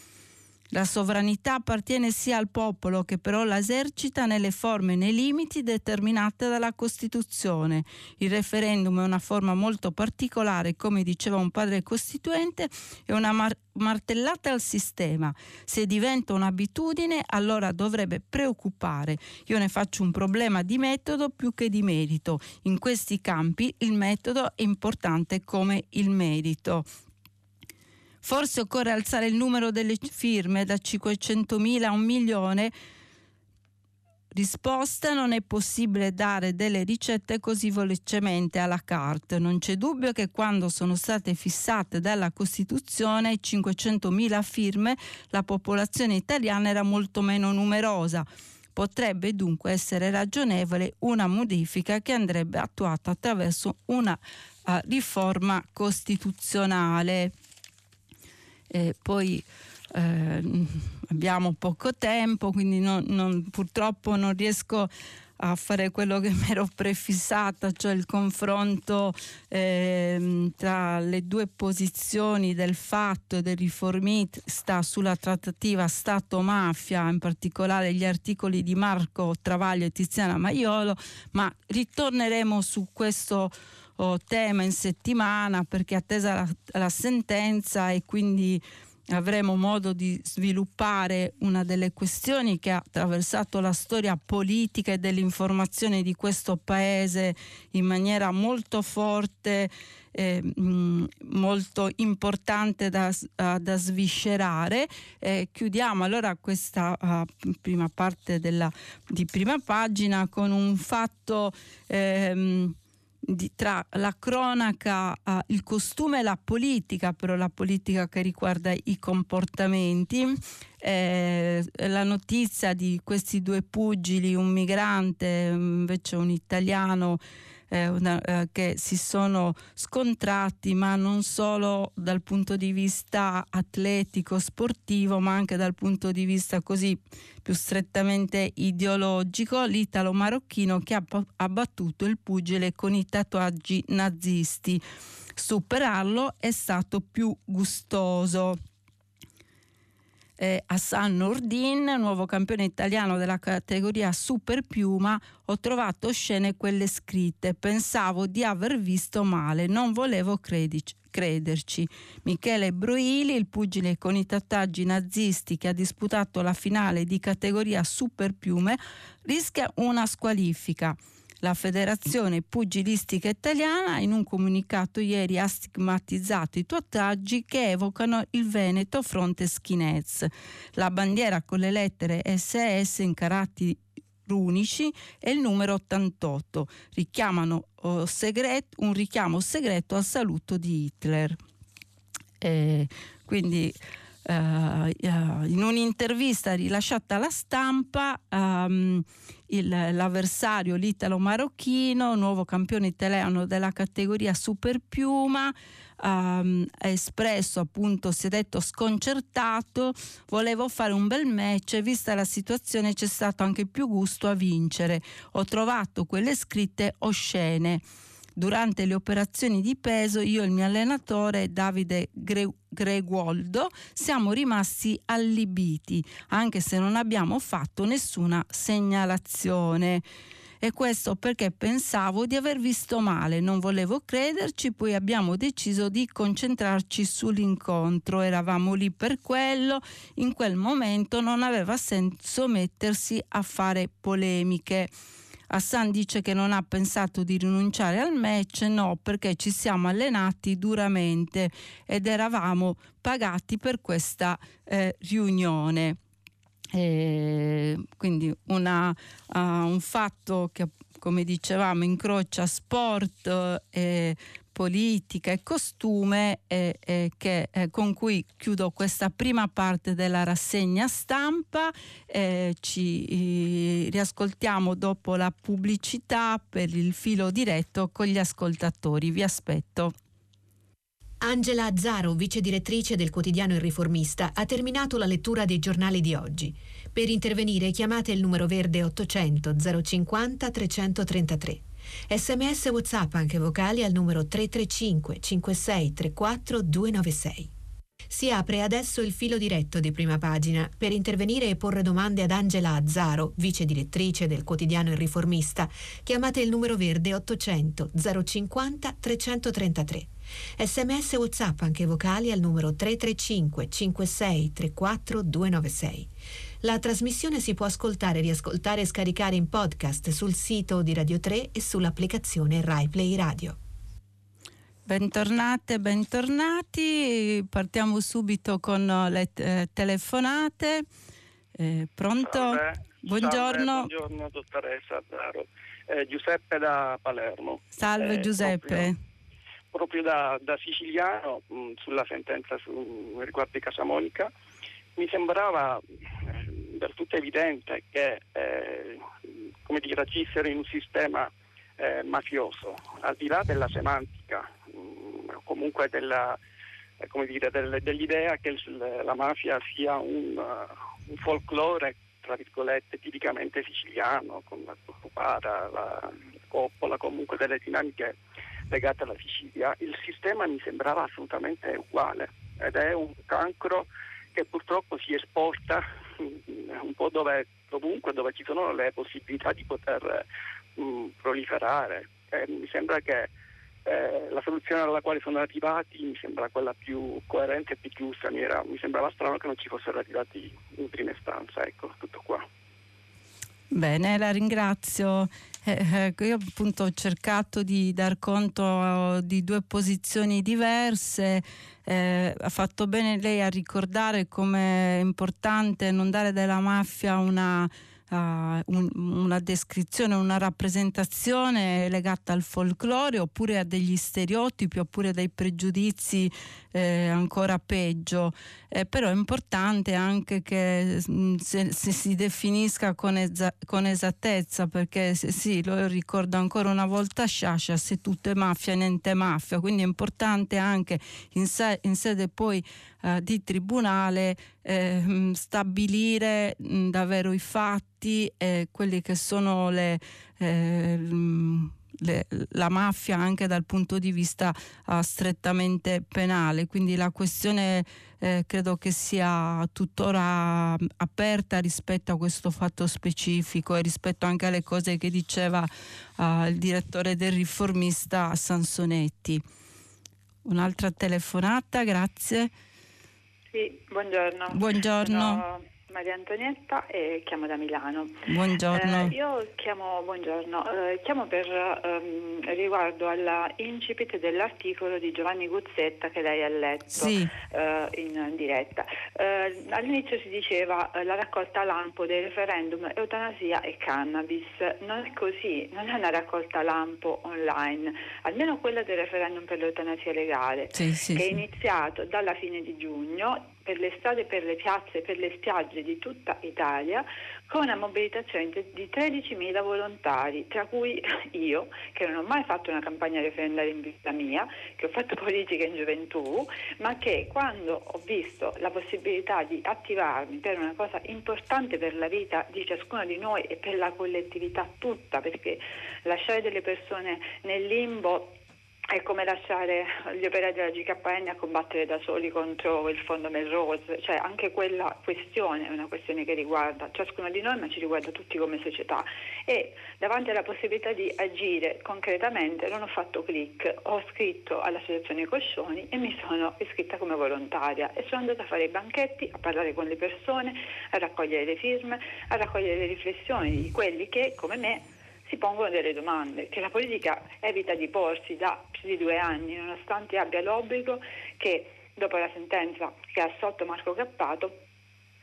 La sovranità appartiene sia al popolo che però la esercita nelle forme e nei limiti determinate dalla Costituzione. Il referendum è una forma molto particolare, come diceva un padre costituente, è una mar- martellata al sistema. Se diventa un'abitudine, allora dovrebbe preoccupare. Io ne faccio un problema di metodo più che di merito. In questi campi il metodo è importante come il merito. Forse occorre alzare il numero delle firme da 500.000 a un milione. Risposta non è possibile dare delle ricette così velocemente alla carte. Non c'è dubbio che quando sono state fissate dalla Costituzione 500.000 firme la popolazione italiana era molto meno numerosa. Potrebbe dunque essere ragionevole una modifica che andrebbe attuata attraverso una uh, riforma costituzionale. E poi eh, abbiamo poco tempo, quindi non, non, purtroppo non riesco a fare quello che mi ero prefissata, cioè il confronto eh, tra le due posizioni del fatto e del riformista sulla trattativa Stato-mafia, in particolare gli articoli di Marco Travaglio e Tiziana Maiolo, ma ritorneremo su questo tema in settimana perché attesa la, la sentenza e quindi avremo modo di sviluppare una delle questioni che ha attraversato la storia politica e dell'informazione di questo paese in maniera molto forte, eh, molto importante da, da sviscerare. Eh, chiudiamo allora questa uh, prima parte della, di prima pagina con un fatto. Ehm, di, tra la cronaca, uh, il costume e la politica, però la politica che riguarda i comportamenti. Eh, la notizia di questi due pugili, un migrante invece un italiano eh, una, eh, che si sono scontrati, ma non solo dal punto di vista atletico, sportivo, ma anche dal punto di vista così più strettamente ideologico, l'italo-marocchino che ha abbattuto il pugile con i tatuaggi nazisti. Superarlo è stato più gustoso eh, Hassan Nordin, nuovo campione italiano della categoria Super Piuma, ho trovato scene quelle scritte, pensavo di aver visto male, non volevo credici crederci. Michele Bruili, il pugile con i tatuaggi nazisti che ha disputato la finale di categoria Super Piume, rischia una squalifica. La Federazione Pugilistica Italiana in un comunicato ieri ha stigmatizzato i tatuaggi che evocano il Veneto fronte skinheads. La bandiera con le lettere SS in caratteri unici e il numero 88 richiamano oh, segreto, un richiamo segreto al saluto di Hitler. Eh, quindi in un'intervista rilasciata alla stampa um, il, l'avversario l'italo-marocchino, nuovo campione italiano della categoria Super Piuma, um, ha espresso appunto, si è detto sconcertato, volevo fare un bel match e vista la situazione c'è stato anche più gusto a vincere. Ho trovato quelle scritte oscene. Durante le operazioni di peso io e il mio allenatore Davide Gre- Greguoldo siamo rimasti allibiti, anche se non abbiamo fatto nessuna segnalazione. E questo perché pensavo di aver visto male, non volevo crederci, poi abbiamo deciso di concentrarci sull'incontro, eravamo lì per quello, in quel momento non aveva senso mettersi a fare polemiche. Hassan dice che non ha pensato di rinunciare al match, no, perché ci siamo allenati duramente ed eravamo pagati per questa eh, riunione. E quindi una, uh, un fatto che come dicevamo incrocia sport e politica e costume eh, eh, che, eh, con cui chiudo questa prima parte della rassegna stampa. Eh, ci riascoltiamo dopo la pubblicità per il filo diretto con gli ascoltatori. Vi aspetto. Angela Azzaro, vice direttrice del quotidiano Il Riformista, ha terminato la lettura dei giornali di oggi. Per intervenire chiamate il numero verde 800 050 333. Sms WhatsApp anche vocali al numero 335 56 34 296. Si apre adesso il filo diretto di prima pagina per intervenire e porre domande ad Angela Azzaro, vice direttrice del quotidiano Il Riformista. Chiamate il numero verde 800 050 333. Sms WhatsApp anche vocali al numero 335 56 34 296. La trasmissione si può ascoltare, riascoltare e scaricare in podcast sul sito di Radio 3 e sull'applicazione RaiPlay Radio. Bentornate, bentornati. Partiamo subito con le eh, telefonate. Eh, pronto? Salve. Buongiorno. Salve, buongiorno dottoressa Zaro. Eh, Giuseppe da Palermo. Salve Eh, Giuseppe. Proprio, proprio da, da siciliano mh, sulla sentenza su, riguardo di Casamonica mi sembrava eh, del tutto evidente che eh, come dire, agissero in un sistema eh, mafioso, al di là della semantica, mh, comunque della, eh, dire, del- dell'idea che il- la mafia sia un, uh, un folklore, tra virgolette, tipicamente siciliano, con la Corcopara, la coppola, comunque delle dinamiche legate alla Sicilia, il sistema mi sembrava assolutamente uguale ed è un cancro che purtroppo si esporta mm, un po' dove, ovunque dove ci sono le possibilità di poter mm, proliferare. E mi sembra che eh, la soluzione alla quale sono arrivati mi sembra quella più coerente e più giusta. Mi, era- mi sembrava strano che non ci fossero arrivati in prima istanza. Ecco, tutto qua. Bene, la ringrazio. Eh, ecco, io appunto ho cercato di dar conto eh, di due posizioni diverse. Eh, ha fatto bene lei a ricordare come è importante non dare della mafia una, uh, un- una descrizione, una rappresentazione legata al folklore oppure a degli stereotipi oppure a dei pregiudizi eh, ancora peggio. Eh, però è importante anche che mh, se, se si definisca con, esa- con esattezza, perché sì, lo ricordo ancora una volta Sciascia, se tutto è mafia, niente mafia, quindi è importante anche in, se- in sede poi eh, di tribunale eh, mh, stabilire mh, davvero i fatti e quelli che sono le... eh, mh, le- la mafia anche dal punto di vista ah, strettamente penale, quindi la questione eh, credo che sia tuttora mm, aperta rispetto a questo fatto specifico e rispetto anche alle cose che diceva ah, il direttore del riformista Sansonetti. Un'altra telefonata, grazie. Sì, buongiorno. Buongiorno. Sono Maria Antonietta e chiamo da Milano. Buongiorno. Eh, io chiamo, buongiorno, eh, chiamo per ehm, riguardo alla incipit dell'articolo di Giovanni Guzzetta che lei ha letto Sì. eh, in diretta. Eh, all'inizio si diceva eh, la raccolta lampo dei referendum eutanasia e cannabis. Non è così, non è una raccolta lampo online, almeno quella del referendum per l'eutanasia legale Sì, sì, che è iniziato dalla fine di giugno per le strade, per le piazze, per le spiagge di tutta Italia con una mobilitazione di 13.000 volontari, tra cui io, che non ho mai fatto una campagna referendaria in vita mia, che ho fatto politica in gioventù, ma che quando ho visto la possibilità di attivarmi per una cosa importante per la vita di ciascuno di noi e per la collettività tutta, perché lasciare delle persone nel limbo è come lasciare gli operai della GKN a combattere da soli contro il fondo Melrose, cioè anche quella questione è una questione che riguarda ciascuno di noi ma ci riguarda tutti come società. E davanti alla possibilità di agire concretamente non ho fatto clic, ho scritto all'associazione Coscioni e mi sono iscritta come volontaria. E sono andata a fare i banchetti, a parlare con le persone, a raccogliere le firme, a raccogliere le riflessioni di quelli che come me si pongono delle domande che la politica evita di porsi da più di due anni, nonostante abbia l'obbligo che dopo la sentenza che ha assolto Marco Cappato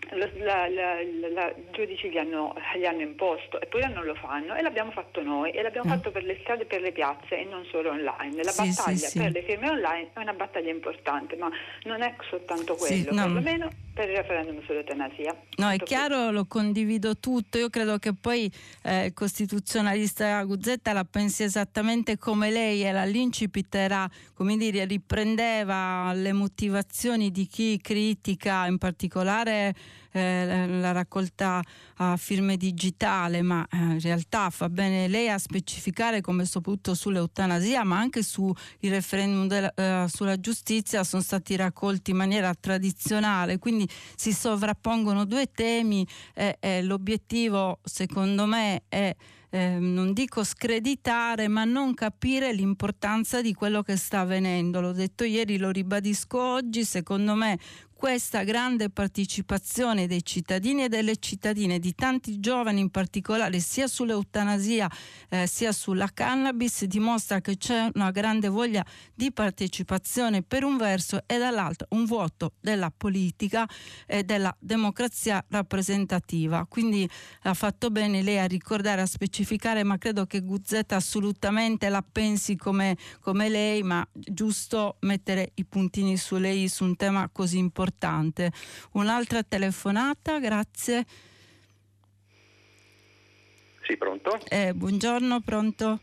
i giudici gli hanno, gli hanno imposto eppure non lo fanno e l'abbiamo fatto noi e l'abbiamo Mm. fatto per le strade e per le piazze e non solo online. La Sì, sì, battaglia sì. per le firme online è una battaglia importante, ma non è soltanto Sì, quello, no. perlomeno per il referendum sull'eutanasia. No, è chiaro, lo condivido tutto. Io credo che poi eh, il costituzionalista Guzzetta la pensi esattamente come lei e la l'incipit era, come dire, riprendeva le motivazioni di chi critica in particolare eh, la raccolta a firme digitale, ma eh, in realtà fa bene lei a specificare come soprattutto sull'eutanasia, ma anche sul referendum della, eh, sulla giustizia sono stati raccolti in maniera tradizionale, quindi si sovrappongono due temi e l'obiettivo secondo me è eh, non dico screditare, ma non capire l'importanza di quello che sta avvenendo. L'ho detto ieri, lo ribadisco oggi, secondo me questa grande partecipazione dei cittadini e delle cittadine, di tanti giovani in particolare, sia sull'eutanasia eh, sia sulla cannabis, dimostra che c'è una grande voglia di partecipazione per un verso e dall'altro un vuoto della politica e della democrazia rappresentativa. Quindi ha fatto bene lei a ricordare, a specificare, ma credo che Guzzetta assolutamente la pensi come, come lei, ma giusto mettere i puntini su lei su un tema così importante importante. Un'altra telefonata, grazie. Sì, pronto? Eh, buongiorno, pronto?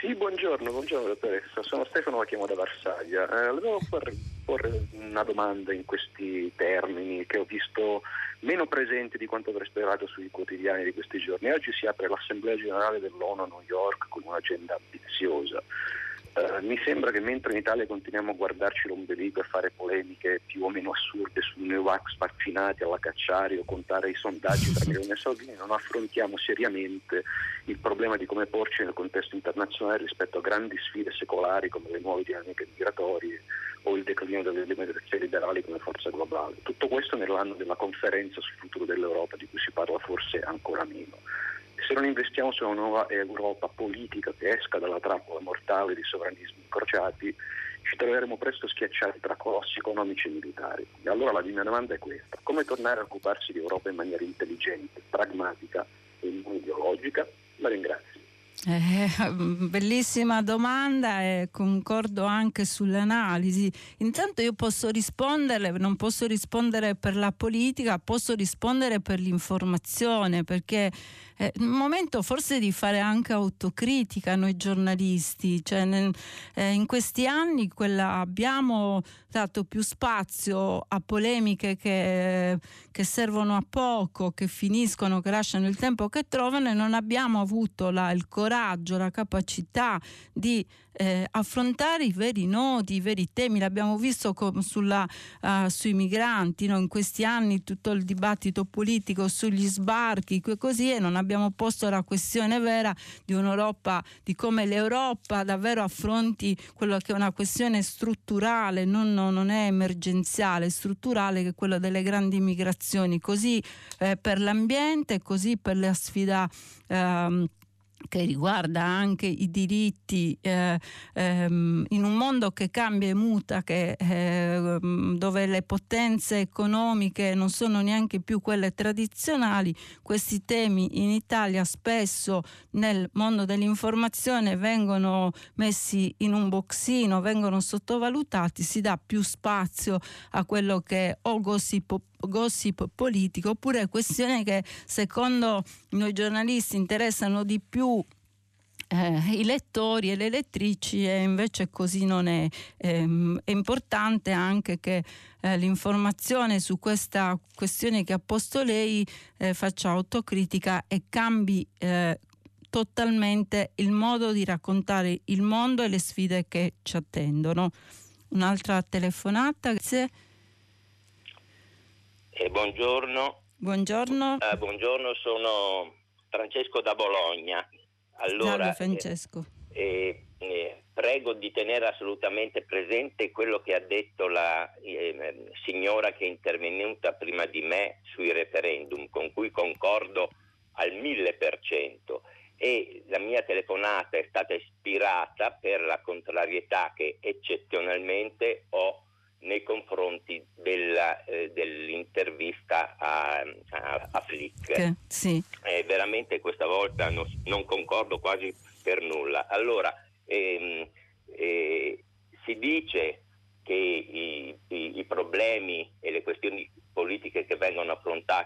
Sì, buongiorno, buongiorno dottoressa, sono Stefano, la chiamo da Varsaglia. Eh, volevo porre, porre una domanda in questi termini che ho visto meno presenti di quanto avrei sperato sui quotidiani di questi giorni. Oggi si apre l'Assemblea Generale dell'ONU a New York con un'agenda ambiziosa. Uh, mi sembra che mentre in Italia continuiamo a guardarci l'ombelico e fare polemiche più o meno assurde sui neovax vaccinati alla Cacciari o contare i sondaggi tra milioni e soldini, non affrontiamo seriamente il problema di come porci nel contesto internazionale rispetto a grandi sfide secolari come le nuove dinamiche migratorie o il declino delle democrazie liberali come forza globale. Tutto questo nell'anno della conferenza sul futuro dell'Europa di cui si parla forse ancora meno se non investiamo su una nuova Europa politica che esca dalla trappola mortale di sovranismi incrociati, ci troveremo presto schiacciati tra colossi economici e militari. E allora la mia domanda è questa: come tornare a occuparsi di Europa in maniera intelligente, pragmatica e non ideologica? La ringrazio. Eh, bellissima domanda e concordo anche sull'analisi. Intanto io posso rispondere, non posso rispondere per la politica, posso rispondere per l'informazione, perché è un momento forse di fare anche autocritica noi giornalisti. Cioè, nel, eh, in questi anni quella, abbiamo dato più spazio a polemiche che, che servono a poco, che finiscono, che lasciano il tempo che trovano e non abbiamo avuto la, il coraggio coraggio, la capacità di eh, affrontare i veri nodi, i veri temi. L'abbiamo visto sulla, uh, sui migranti, no? in questi anni tutto il dibattito politico sugli sbarchi, così, e non abbiamo posto la questione vera di un'Europa, di come l'Europa davvero affronti quello che è una questione strutturale, non, non è emergenziale, è strutturale, che è quella delle grandi migrazioni, così eh, per l'ambiente, così per la sfida. Eh, che riguarda anche i diritti eh, ehm, in un mondo che cambia e muta, che, eh, dove le potenze economiche non sono neanche più quelle tradizionali, questi temi in Italia spesso nel mondo dell'informazione vengono messi in un boxino, vengono sottovalutati, si dà più spazio a quello che è o gossip gossip politico oppure questioni che secondo noi giornalisti interessano di più eh, i lettori e le lettrici e invece così non è. Eh, è importante anche che eh, l'informazione su questa questione che ha posto lei eh, faccia autocritica e cambi eh, totalmente il modo di raccontare il mondo e le sfide che ci attendono. Un'altra telefonata, grazie. Eh, buongiorno. Buongiorno. Eh, buongiorno, sono Francesco da Bologna. Allora, Francesco. Eh, eh, prego di tenere assolutamente presente quello che ha detto la eh, signora che è intervenuta prima di me sui referendum, con cui concordo al mille per cento e la mia telefonata è stata ispirata per la contrarietà che eccezionalmente ho nei confronti della, eh, dell'intervista a, a, a Flick. Che, sì. eh, veramente questa volta non, non, concordo quasi per nulla. Allora, ehm, eh, si dice che i, i, i, problemi e le questioni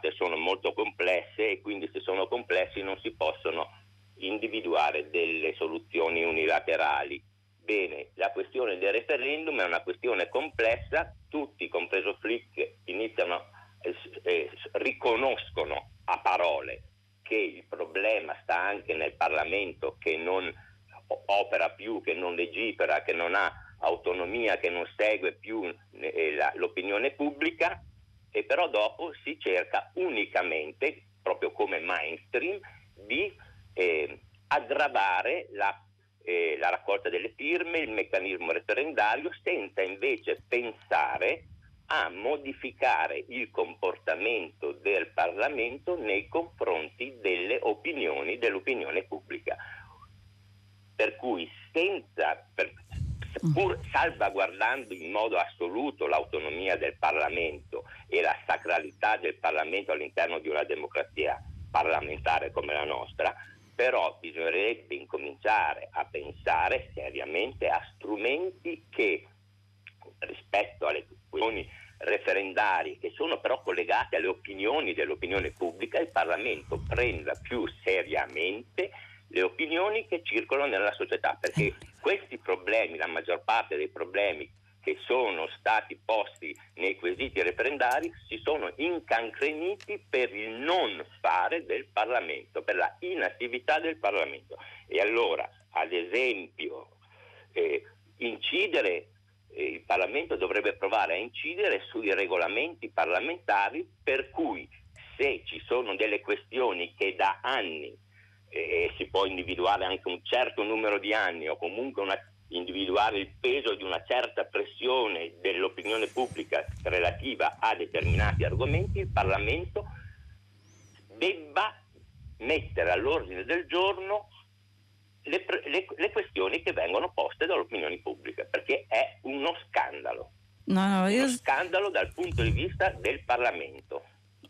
trovate sono molto complesse e quindi se sono complessi non si possono individuare delle soluzioni unilaterali. Bene, la questione del referendum è una questione complessa, tutti, compreso Flick, iniziano, eh, eh, riconoscono a parole che il problema sta anche nel Parlamento che non opera più, che non legifera, che non ha autonomia, che non segue più eh, la, l'opinione pubblica, e però dopo si cerca unicamente, proprio come mainstream, di eh, aggravare la, eh, la raccolta delle firme, il meccanismo referendario, senza invece pensare a modificare il comportamento del Parlamento nei confronti delle opinioni dell'opinione pubblica. Per cui senza, per, pur salvaguardando in modo assoluto l'autonomia del Parlamento e la sacralità del Parlamento all'interno di una democrazia parlamentare come la nostra, però bisognerebbe incominciare a pensare seriamente a strumenti che rispetto alle questioni referendarie che sono però collegate alle opinioni dell'opinione pubblica, il Parlamento prenda più seriamente le opinioni che circolano nella società, perché questi problemi, la maggior parte dei problemi che sono stati posti nei quesiti referendari si sono incancreniti per il non fare del Parlamento, per la inattività del Parlamento. E allora, ad esempio, eh, incidere, eh, il Parlamento dovrebbe provare a incidere sui regolamenti parlamentari per cui se ci sono delle questioni che da anni eh, si può individuare anche un certo numero di anni o comunque una individuare il peso di una certa pressione dell'opinione pubblica relativa a determinati argomenti, il Parlamento debba mettere all'ordine del giorno le, le, le questioni che vengono poste dall'opinione pubblica, perché è uno scandalo. No, no, io... Uno scandalo dal punto di vista del Parlamento.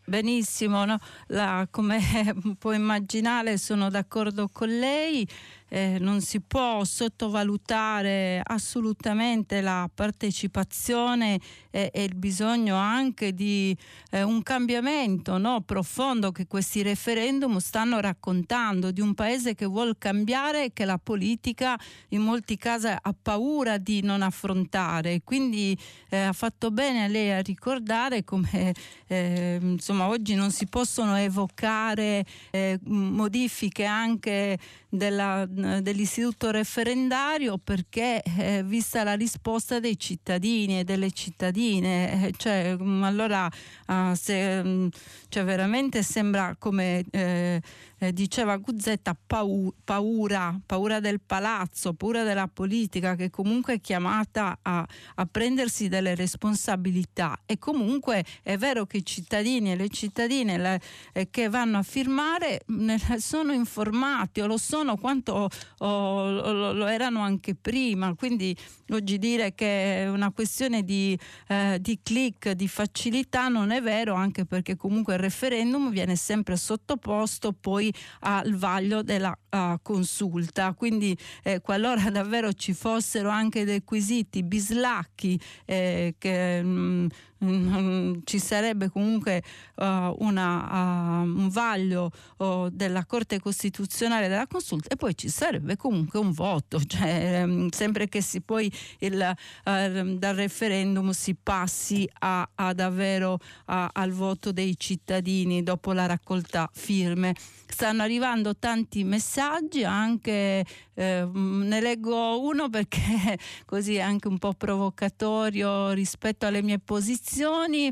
Benissimo, no? La, come può immaginare sono d'accordo con lei eh, non si può sottovalutare assolutamente la partecipazione e, e il bisogno anche di eh, un cambiamento no, profondo che questi referendum stanno raccontando di un paese che vuole cambiare e che la politica in molti casi ha paura di non affrontare. Quindi eh, ha fatto bene lei a ricordare come eh, insomma, oggi non si possono evocare eh, modifiche anche della, dell'istituto referendario perché eh, vista la risposta dei cittadini e delle cittadine, eh, cioè, mm, allora uh, se, mm, cioè, veramente sembra come eh, eh, diceva Guzzetta, pau- paura, paura del palazzo, paura della politica che comunque è chiamata a, a prendersi delle responsabilità e comunque è vero che i cittadini e le cittadine le, eh, che vanno a firmare ne, sono informati o lo sono quanto o, lo, lo, erano anche prima, quindi oggi dire che è una questione di, eh, di click, di facilità non è vero anche perché comunque il referendum viene sempre sottoposto poi al vaglio della uh, consulta. Quindi eh, qualora davvero ci fossero anche dei quesiti bislacchi eh, che mh, mm, Mm, ci sarebbe comunque uh, una, uh, un vaglio uh, della Corte Costituzionale della consulta e poi ci sarebbe comunque un voto, cioè, um, sempre che si poi il, uh, dal referendum si passi a, a davvero al voto dei cittadini dopo la raccolta firme. Stanno arrivando tanti messaggi, anche eh, ne leggo uno perché così è anche un po' provocatorio rispetto alle mie posizioni.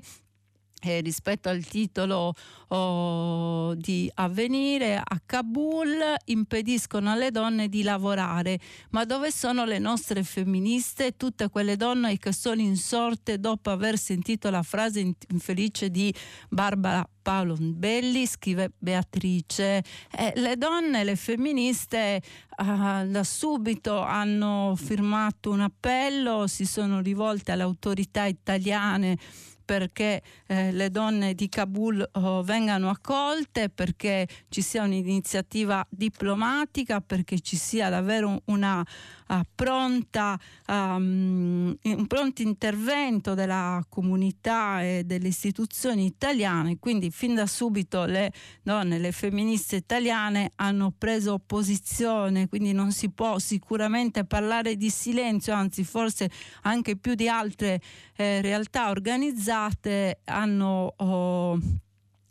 Eh, rispetto al titolo oh, di Avvenire a Kabul impediscono alle donne di lavorare. Ma dove sono le nostre femministe, tutte quelle donne che sono insorte dopo aver sentito la frase infelice di Barbara Paolo Belli, scrive Beatrice. Eh, le donne, le femministe eh, da subito hanno firmato un appello, si sono rivolte alle autorità italiane perché eh, le donne di Kabul oh, vengano accolte, perché ci sia un'iniziativa diplomatica, perché ci sia davvero una uh, pronta, um, un pronto intervento della comunità e delle istituzioni italiane. Quindi fin da subito le donne, le femministe italiane hanno preso posizione, quindi non si può sicuramente parlare di silenzio, anzi forse anche più di altre eh, realtà organizzate hanno oh,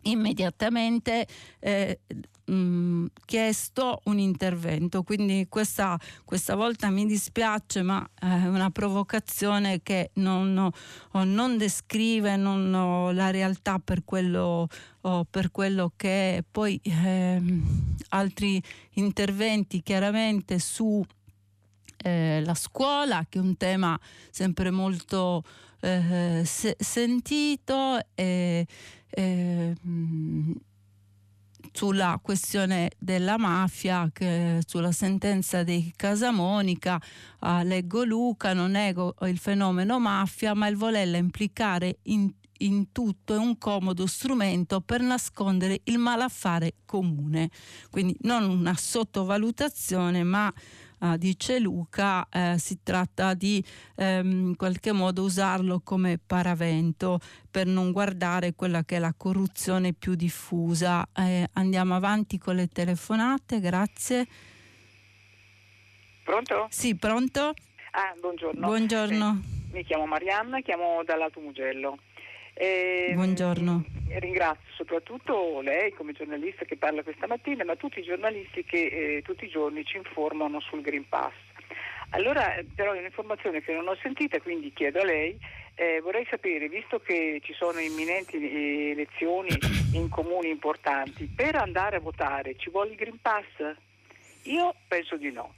immediatamente eh, mh, mm, chiesto un intervento. Quindi questa, questa, volta mi dispiace, ma è una provocazione che non, no, non descrive non, no, la realtà per quello, oh, per quello che è. Poi eh, altri interventi chiaramente su eh, la scuola, che è un tema sempre molto eh, se- sentito. E, eh, sulla questione della mafia, sulla sentenza di Casamonica, uh, leggo Luca, non nego il fenomeno mafia, ma il volerla implicare in, in tutto è un comodo strumento per nascondere il malaffare comune. Quindi non una sottovalutazione, ma uh, dice Luca, eh, si tratta di ehm, in qualche modo usarlo come paravento per non guardare quella che è la corruzione più diffusa. Eh, andiamo avanti con le telefonate, grazie. Pronto? Sì, pronto? Ah, buongiorno. Buongiorno. Eh, mi chiamo Marianna, chiamo dall'Alto Mugello. Eh, Buongiorno. Ringrazio soprattutto lei come giornalista che parla questa mattina, ma tutti i giornalisti che eh, tutti i giorni ci informano sul Green Pass. Allora, però è un'informazione che non ho sentita, quindi chiedo a lei, eh, vorrei sapere, visto che ci sono imminenti eh, elezioni in comuni importanti, per andare a votare ci vuole il Green Pass? Io penso di no.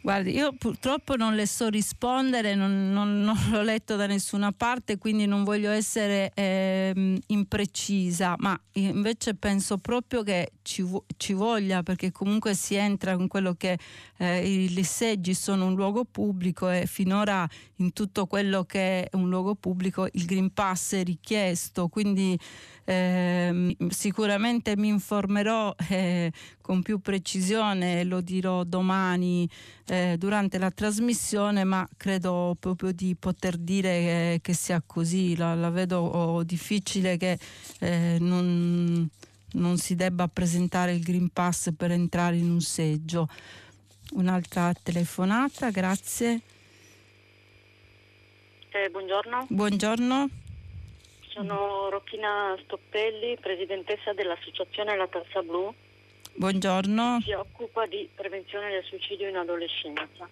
Guardi, io purtroppo non le so rispondere, non, non, non l'ho letto da nessuna parte, quindi non voglio essere eh, imprecisa, ma invece penso proprio che ci, ci, voglia, perché comunque si entra in quello che eh, i seggi sono un luogo pubblico e finora in tutto quello che è un luogo pubblico il Green Pass è richiesto, quindi eh, sicuramente mi informerò eh, con più precisione, lo dirò domani eh, durante la trasmissione, ma credo proprio di poter dire che, che sia così, la, la vedo oh, difficile che eh, non, non si debba presentare il Green Pass per entrare in un seggio. Un'altra telefonata, grazie. Eh, buongiorno. Buongiorno. Sono Rocchina Stoppelli, presidentessa dell'associazione La Tazza Blu. Buongiorno. Si occupa di prevenzione del suicidio in adolescenza.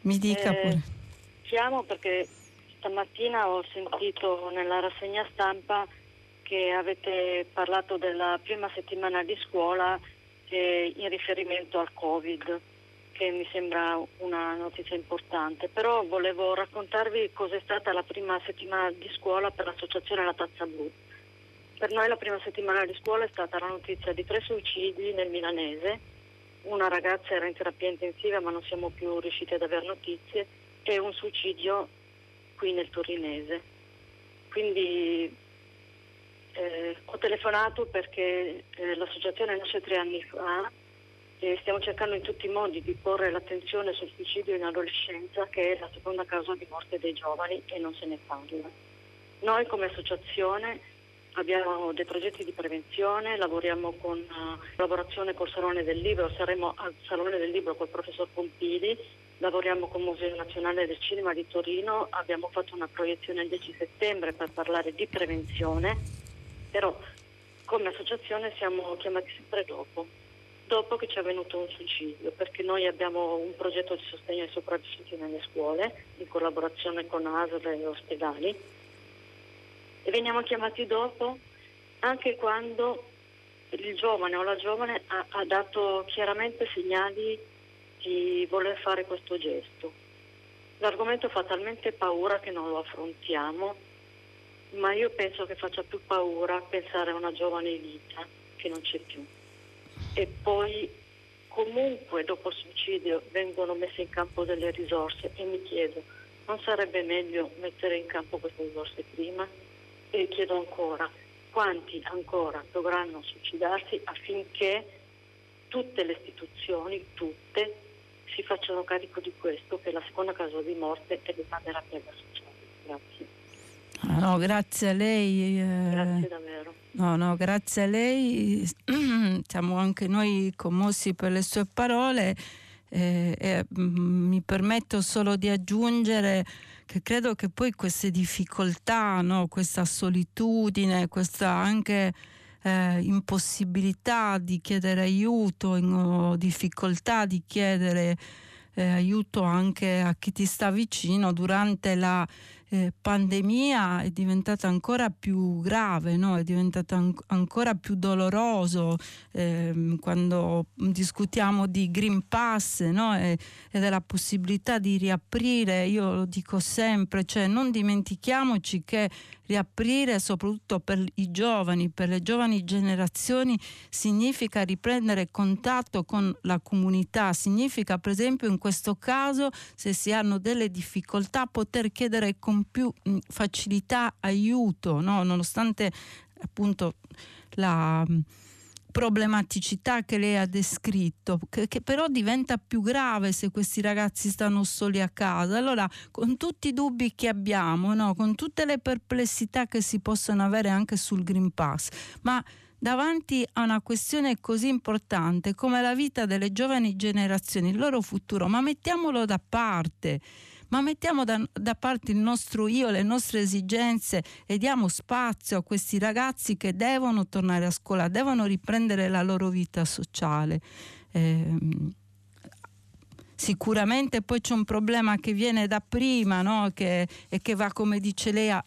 Mi dica eh, pure. Chiamo perché stamattina ho sentito nella rassegna stampa che avete parlato della prima settimana di scuola eh, in riferimento al Covid che mi sembra una notizia importante, però volevo raccontarvi cos'è stata la prima settimana di scuola per l'associazione La Tazza Blu. Per noi la prima settimana di scuola è stata la notizia di tre suicidi nel milanese, una ragazza era in terapia intensiva ma non siamo più riusciti ad avere notizie, e un suicidio qui nel torinese. Quindi eh, ho telefonato perché eh, l'associazione nasce tre anni fa e stiamo cercando in tutti i modi di porre l'attenzione sul suicidio in adolescenza che è la seconda causa di morte dei giovani e non se ne parla. Noi come associazione abbiamo dei progetti di prevenzione, lavoriamo con uh, collaborazione col Salone del Libro, saremo al Salone del Libro col professor Pompili, lavoriamo con il Museo Nazionale del Cinema di Torino, abbiamo fatto una proiezione il 10 settembre per parlare di prevenzione, però come associazione siamo chiamati sempre dopo dopo che ci è avvenuto un suicidio, perché noi abbiamo un progetto di sostegno ai sopravvissuti nelle scuole, in collaborazione con ASL e ospedali, e veniamo chiamati dopo anche quando il giovane o la giovane ha, ha dato chiaramente segnali di voler fare questo gesto. L'argomento fa talmente paura che non lo affrontiamo, ma io penso che faccia più paura pensare a una giovane vita che non c'è più e poi comunque dopo il suicidio vengono messe in campo delle risorse e mi chiedo, non sarebbe meglio mettere in campo queste risorse prima? E chiedo ancora, quanti ancora dovranno suicidarsi affinché tutte le istituzioni, tutte, si facciano carico di questo, che è la seconda causa di morte è l'età della piaga sociale. Grazie. no, grazie a lei. Eh, grazie davvero. No, no, grazie a lei. Siamo anche noi commossi per le sue parole. Eh, eh, mi permetto solo di aggiungere che credo che poi queste difficoltà, no, questa solitudine, questa anche eh, impossibilità di chiedere aiuto, difficoltà di chiedere eh, aiuto anche a chi ti sta vicino durante la eh, pandemia è diventata ancora più grave, no? è diventato an- ancora più doloroso eh, quando discutiamo di Green Pass no? e, e, della possibilità di riaprire, io lo dico sempre, cioè non dimentichiamoci che riaprire soprattutto per i giovani, per le giovani generazioni, significa riprendere contatto con la comunità, significa per esempio in questo caso se si hanno delle difficoltà poter chiedere con più mm, facilità aiuto, no? nonostante appunto la problematicità che lei ha descritto, che, che, però diventa più grave se questi ragazzi stanno soli a casa. Allora, con tutti i dubbi che abbiamo, no? con tutte le perplessità che si possono avere anche sul Green Pass, ma davanti a una questione così importante come la vita delle giovani generazioni, il loro futuro, ma mettiamolo da parte ma mettiamo da, da, parte il nostro io, le nostre esigenze e diamo spazio a questi ragazzi che devono tornare a scuola, devono riprendere la loro vita sociale. Eh, sicuramente poi c'è un problema che viene da prima no? che, e che va, come dice lei,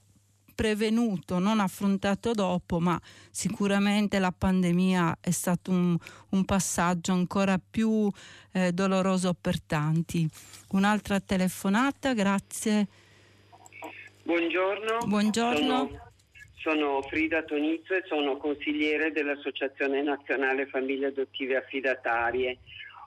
prevenuto, non affrontato dopo, ma sicuramente la pandemia è stato un, un passaggio ancora più eh, doloroso per tanti. Un'altra telefonata, grazie. Buongiorno. Buongiorno. Sono, sono Frida Tonizzo e sono consigliere dell'Associazione Nazionale Famiglie Adottive Affidatarie.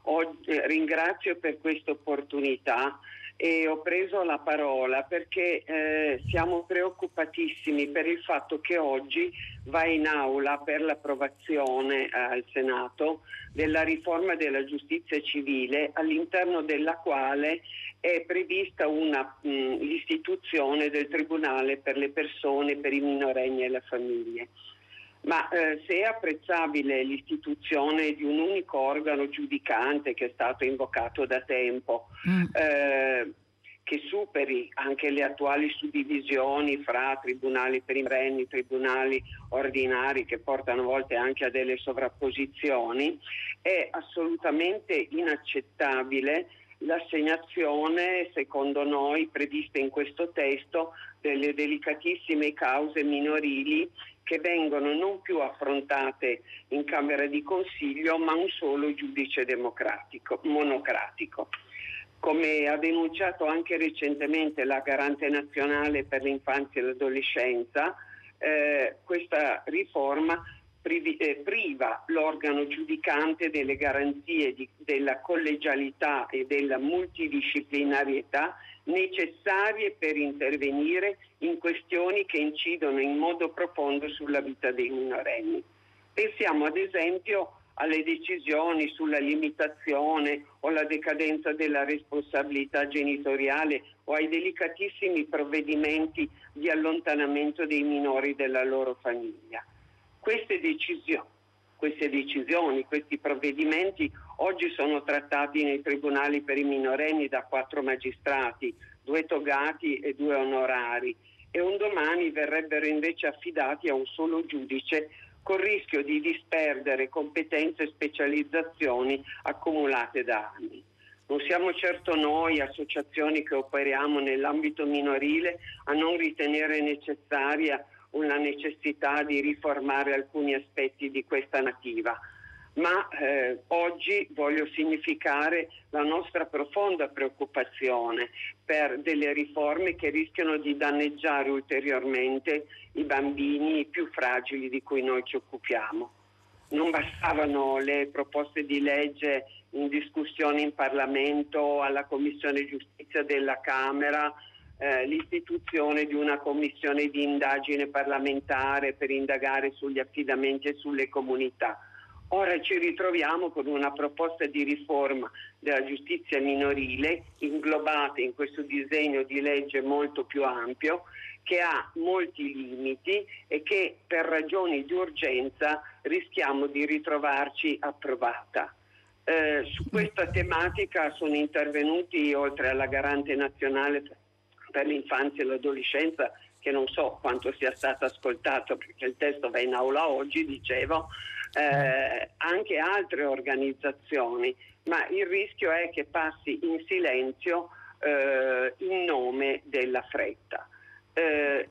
Oggi, eh, ringrazio per questa opportunità e ho preso la parola perché eh, siamo preoccupatissimi per il fatto che oggi va in aula per l'approvazione eh, al Senato della riforma della giustizia civile all'interno della quale è prevista una, mh, l'istituzione del Tribunale per le persone, per i minorenni e le famiglie. Ma eh, se è apprezzabile l'istituzione di un unico organo giudicante che è stato invocato da tempo, mm. eh, che superi anche le attuali suddivisioni fra tribunali per i minorenni, tribunali ordinari che portano a volte anche a delle sovrapposizioni, è assolutamente inaccettabile l'assegnazione, secondo noi, prevista in questo testo delle delicatissime cause minorili che vengono non più affrontate in Camera di Consiglio ma un solo giudice democratico, monocratico. Come ha denunciato anche recentemente la garante nazionale per l'infanzia e l'adolescenza, eh, questa riforma privi, eh, priva l'organo giudicante delle garanzie di, della collegialità e della multidisciplinarietà necessarie per intervenire in questioni che incidono in modo profondo sulla vita dei minorenni. Pensiamo ad esempio alle decisioni sulla limitazione o la decadenza della responsabilità genitoriale o ai delicatissimi provvedimenti di allontanamento dei minori dalla loro famiglia. Queste decisioni, queste decisioni, questi provvedimenti oggi sono trattati nei tribunali per i minorenni da quattro magistrati, due togati e due onorari e un domani verrebbero invece affidati a un solo giudice col rischio di disperdere competenze e specializzazioni accumulate da anni. Non siamo certo noi, associazioni che operiamo nell'ambito minorile, a non ritenere necessaria una necessità di riformare alcuni aspetti di questa nativa ma eh, oggi voglio significare la nostra profonda preoccupazione per delle riforme che rischiano di danneggiare ulteriormente i bambini più fragili di cui noi ci occupiamo. Non bastavano le proposte di legge in discussione in Parlamento, alla Commissione Giustizia della Camera, eh, l'istituzione di una commissione di indagine parlamentare per indagare sugli affidamenti e sulle comunità Ora ci ritroviamo con una proposta di riforma della giustizia minorile inglobata in questo disegno di legge molto più ampio che ha molti limiti e che per ragioni di urgenza rischiamo di ritrovarci approvata. Eh, su questa tematica sono intervenuti, oltre alla garante nazionale per l'infanzia e l'adolescenza, che non so quanto sia stato ascoltato perché il testo va in aula oggi, dicevo, eh, anche altre organizzazioni, ma il rischio è che passi in silenzio eh, in nome della fretta. Eh,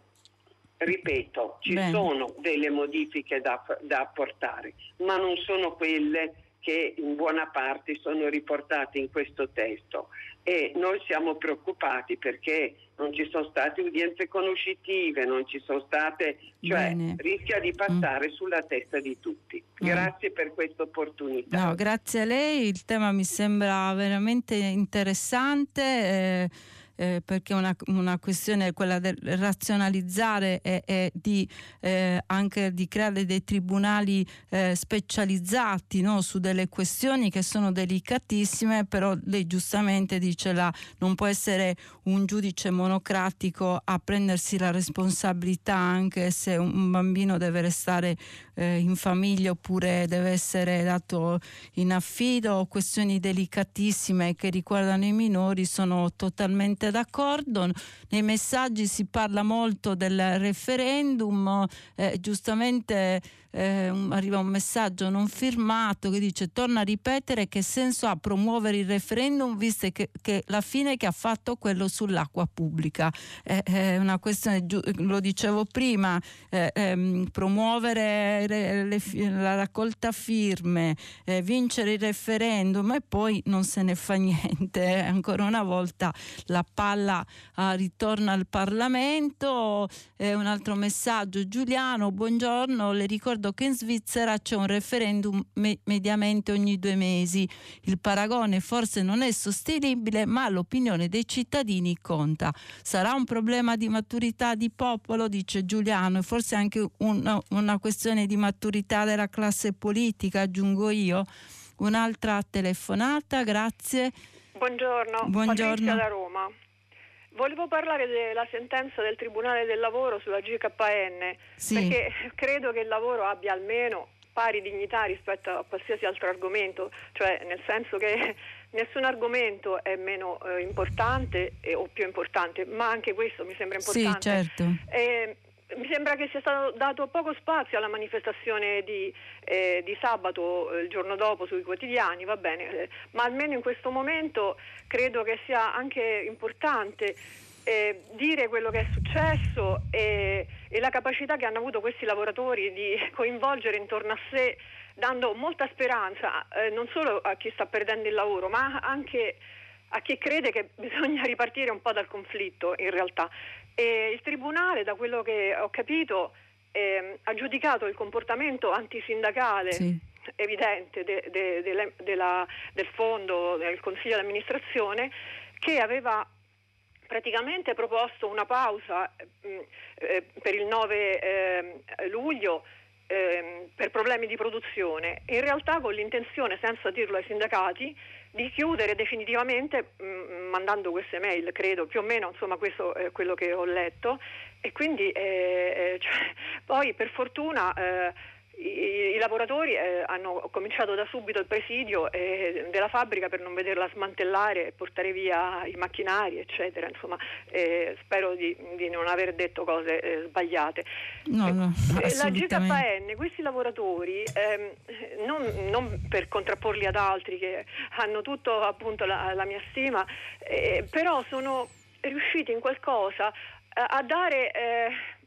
ripeto, ci Bene. sono delle modifiche da, da apportare, ma non sono quelle che in buona parte sono riportate in questo testo e noi siamo preoccupati perché non ci sono state udienze conoscitive, non ci sono state, cioè Bene. rischia di passare mm. sulla testa di tutti. Mm. Grazie mm. per questa opportunità. No, grazie a lei, il tema mi sembra veramente interessante. Eh eh, perché una, una questione è quella del razionalizzare e, e di, eh, anche di creare dei tribunali eh, specializzati no, su delle questioni che sono delicatissime, però lei giustamente dice la, non può essere un giudice monocratico a prendersi la responsabilità anche se un bambino deve restare eh, in famiglia oppure deve essere dato in affido, questioni delicatissime che riguardano i minori, sono totalmente d'accordo. Nei messaggi si parla molto del referendum, eh, giustamente eh, un, arriva un messaggio non firmato che dice torna a ripetere che senso ha promuovere il referendum visto che, che la fine che ha fatto quello sull'acqua pubblica. Eh, è una questione, lo dicevo prima, eh, ehm, promuovere le, le, la raccolta firme, eh, vincere il referendum e poi non se ne fa niente. Ancora una volta la palla ah, ritorna al Parlamento. un altro messaggio, Giuliano, buongiorno, le ricordo ricordo che in Svizzera c'è un referendum me- mediamente ogni due mesi. Il paragone forse non è sostenibile, ma l'opinione dei cittadini conta. Sarà un problema di maturità di popolo, dice Giuliano, e forse anche una, una questione di maturità della classe politica, aggiungo io. Un'altra telefonata, grazie. Buongiorno, Buongiorno. Patrizia da Roma. Volevo parlare della sentenza del Tribunale del Lavoro sulla GKN, sì. perché credo che il lavoro abbia almeno pari dignità rispetto a qualsiasi altro argomento, cioè nel senso che nessun argomento è meno eh, importante eh, o più importante, ma anche questo mi sembra importante. Sì, certo. Eh, mi sembra che sia stato dato poco spazio alla manifestazione di, eh, di sabato eh, il giorno dopo sui quotidiani, va bene, eh, ma almeno in questo momento credo che sia anche importante eh, dire quello che è successo e, e, la capacità che hanno avuto questi lavoratori di coinvolgere intorno a sé, dando molta speranza eh, non solo a chi sta perdendo il lavoro, ma anche chi crede che bisogna ripartire un po' dal conflitto in realtà. E il Tribunale, da quello che ho capito, eh, ha giudicato il comportamento antisindacale sì. evidente de, de, de, della, del fondo, del Consiglio di amministrazione, che aveva praticamente proposto una pausa mh, eh, per il 9 eh, luglio ehm, per problemi di produzione, in realtà con l'intenzione, senza dirlo ai sindacati, di chiudere definitivamente mh, mm, mandando queste mail, credo, più o meno, insomma questo è quello che ho letto. E quindi eh, eh cioè, poi per fortuna eh, i, i, lavoratori eh, hanno cominciato da subito il presidio eh, della fabbrica per non vederla smantellare e portare via i macchinari, eccetera. Insomma, eh, spero di, di, non aver detto cose eh, sbagliate. No, no, eh, la GKN, questi lavoratori, ehm, non, non, per contrapporli ad altri che hanno tutto appunto la, la mia stima, eh, però sono riusciti in qualcosa a dare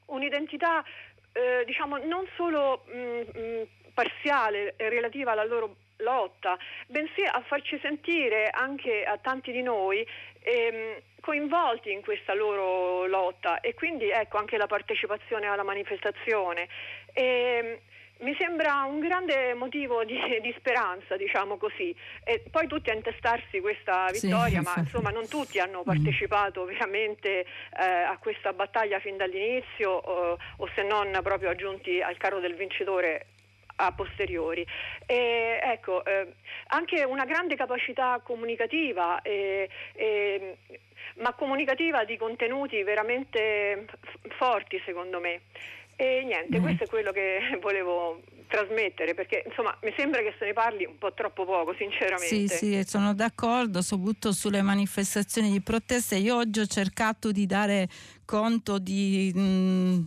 un'identità eh, diciamo, non solo mh, mm, mh, mm, parziale relativa alla loro lotta, bensì a farci sentire anche a tanti di noi ehm, coinvolti in questa loro lotta e quindi ecco anche la partecipazione alla manifestazione. E, ehm, mi sembra un grande motivo di, di, speranza, diciamo così. E poi tutti a intestarsi questa vittoria, sì, ma insomma non tutti hanno mm. partecipato veramente eh, a questa battaglia fin dall'inizio, o, o se non proprio aggiunti al carro del vincitore a posteriori. E, ecco, eh, anche una grande capacità comunicativa, eh, eh, ma comunicativa di contenuti veramente f- forti secondo me. E niente, mm. questo è quello che volevo trasmettere perché insomma mi sembra che se ne parli un po' troppo poco sinceramente. Sì, sì, sono d'accordo, soprattutto sulle manifestazioni di protesta. Io oggi ho cercato di dare conto di... Mh, mm,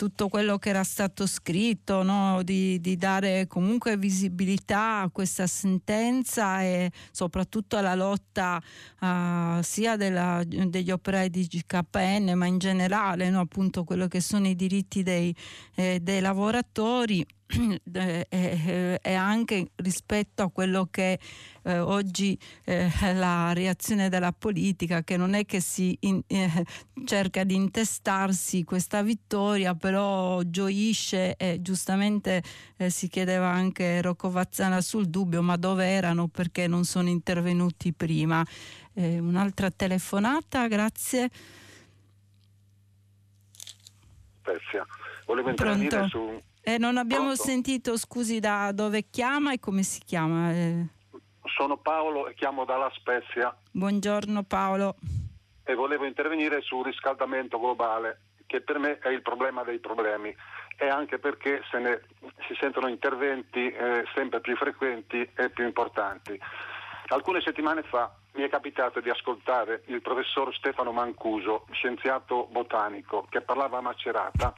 tutto quello che era stato scritto, no? di, di, dare comunque visibilità a questa sentenza e soprattutto alla lotta uh, sia della, degli operai di GKN ma in generale no? appunto quello che sono i diritti dei, eh, dei lavoratori e, e, anche rispetto a quello che eh, oggi eh, la reazione della politica che non è che si in, eh, cerca di intestarsi questa vittoria però gioisce e giustamente eh, si chiedeva anche Rocco Vazzana sul dubbio ma dove erano perché non sono intervenuti prima eh, un'altra telefonata grazie Spezia. Volevo intervenire Pronto? su eh, non abbiamo Pronto? sentito, scusi, da dove chiama e come si chiama? Eh. Sono Paolo e chiamo dalla Spezia. Buongiorno Paolo. E volevo intervenire sul riscaldamento globale, che per me è il problema dei problemi e anche perché se ne, si sentono interventi eh, sempre più frequenti e più importanti. Alcune settimane fa mi è capitato di ascoltare il professor Stefano Mancuso, scienziato botanico, che parlava a Macerata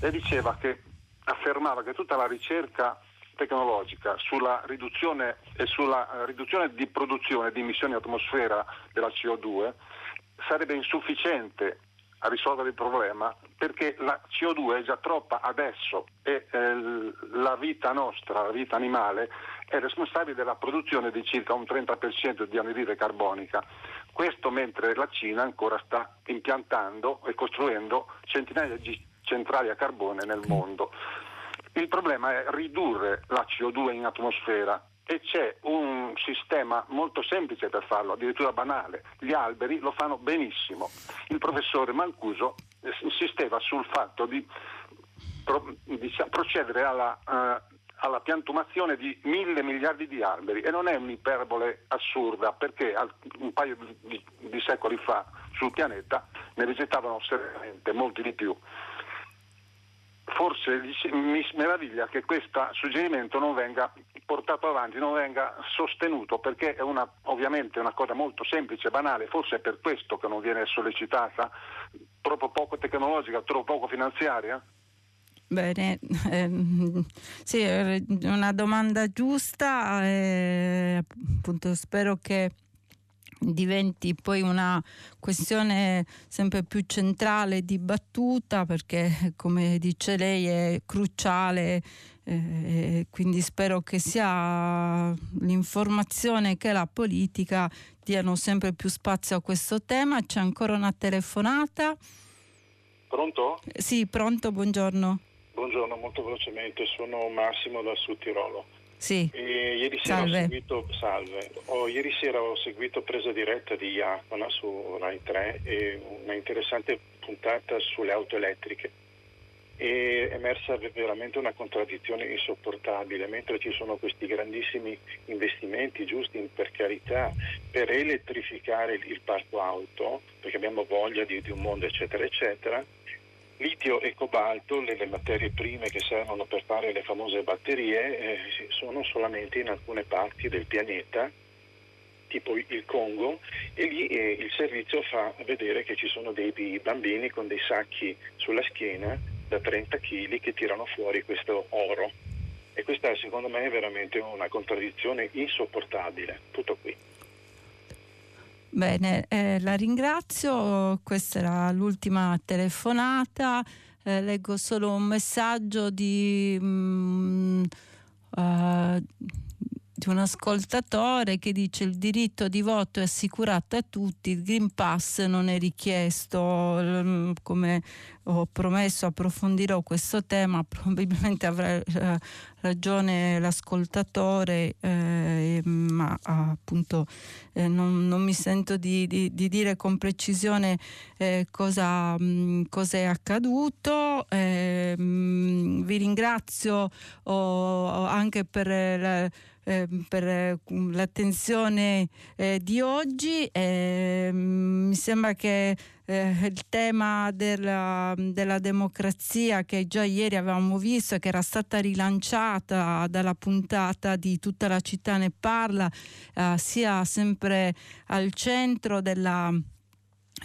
e diceva che affermava che tutta la ricerca tecnologica sulla riduzione e sulla eh, riduzione di produzione di emissioni atmosfera della CO2 sarebbe insufficiente a risolvere il problema perché la CO2 è già troppa adesso e eh, la vita nostra, la vita animale, è responsabile della produzione di circa un 30% di anidride carbonica. Questo mentre la Cina ancora sta impiantando e costruendo centinaia di centrali a carbone nel mondo. Il problema è ridurre la CO2 in atmosfera e c'è un sistema molto semplice per farlo, addirittura banale. Gli alberi lo fanno benissimo. Il professore Mancuso insisteva sul fatto di pro, diciamo, procedere alla, uh, alla, piantumazione di mille miliardi di alberi e non è un'iperbole assurda perché un paio di, di secoli fa sul pianeta ne vegetavano seriamente molti di più forse mi meraviglia che questo suggerimento non venga portato avanti, non venga sostenuto, perché è una, ovviamente una cosa molto semplice, banale, forse è per questo che non viene sollecitata, troppo poco tecnologica, troppo poco finanziaria? Bene, ehm, sì, una domanda giusta, eh, appunto spero che diventi poi una questione sempre più centrale e dibattuta perché come dice lei è cruciale eh, quindi spero che sia l'informazione che la politica diano sempre più spazio a questo tema. C'è ancora una telefonata? Pronto? sì pronto buongiorno. Buongiorno molto velocemente. Sono Massimo dal Sud Tirolo sì. E ieri sera salve. ho seguito, salve. Oh, ieri sera ho seguito presa diretta di Iacona su Rai 3 e una interessante puntata sulle auto elettriche. è emersa veramente una contraddizione insopportabile, mentre ci sono questi grandissimi investimenti giusti per carità per elettrificare il parco auto, perché abbiamo voglia di, di un mondo eccetera eccetera, Litio e cobalto, le, le, materie prime che servono per fare le famose batterie, eh, sono solamente in alcune parti del pianeta, tipo il Congo, e lì eh, il servizio fa vedere che ci sono dei, dei bambini con dei sacchi sulla schiena da 30 kg che tirano fuori questo oro. E questa secondo me è veramente una contraddizione insopportabile. Tutto qui. Bene, eh, la ringrazio, questa era l'ultima telefonata, eh, leggo solo un messaggio di, mm, uh, di, un ascoltatore che dice il diritto di voto è assicurato a tutti, il Green Pass non è richiesto, mm, come ho promesso approfondirò questo tema, probabilmente avrà eh, ragione l'ascoltatore, eh, ma appunto eh, non, non, mi sento di, di, di, dire con precisione eh, cosa, cosa, è accaduto. Mh, mm, vi ringrazio oh, anche per la, eh, per eh, l'attenzione eh, di oggi. Eh, mi sembra che eh, il tema della, della, democrazia che già ieri avevamo visto e che era stata rilanciata dalla puntata di tutta la città ne parla eh, sia sempre al centro della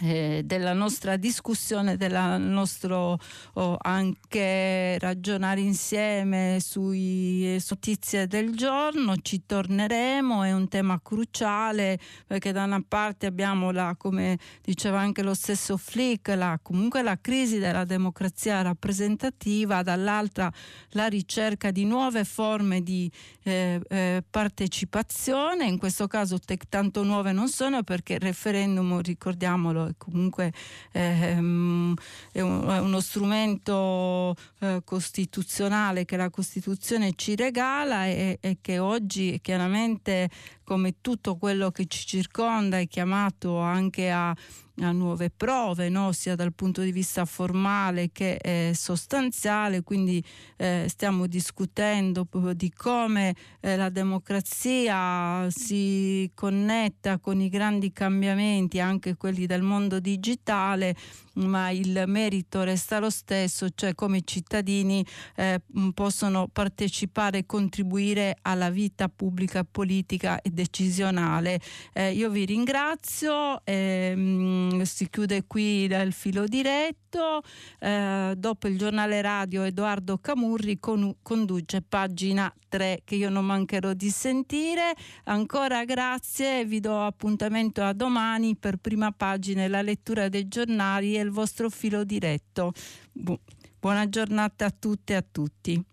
eh, della nostra discussione, del nostro oh, anche ragionare insieme sui notizie del giorno, ci torneremo, è un tema cruciale perché da una parte abbiamo la, come diceva anche lo stesso Flick, la, comunque la crisi della democrazia rappresentativa, dall'altra la ricerca di nuove forme di eh, eh, partecipazione, in questo caso tanto nuove non sono perché il referendum, ricordiamolo, comunque ehm, è, un, è, uno strumento eh, costituzionale che la Costituzione ci regala e, e che oggi chiaramente come tutto quello che ci circonda è chiamato anche a a nuove prove, no? sia dal punto di vista formale che eh, sostanziale, quindi eh, stiamo discutendo di come eh, la democrazia si connetta con i grandi cambiamenti, anche quelli del mondo digitale, ma il merito resta lo stesso, cioè come i cittadini eh, possono partecipare e contribuire alla vita pubblica, politica e decisionale. Eh, io vi ringrazio. Ehm, si chiude qui il filo diretto. Eh, dopo il giornale radio Edoardo Camurri con, conduce pagina 3 che io non mancherò di sentire. Ancora grazie, vi do appuntamento a domani per prima pagina la lettura dei giornali il vostro filo diretto. Bu- buona giornata a tutte e a tutti.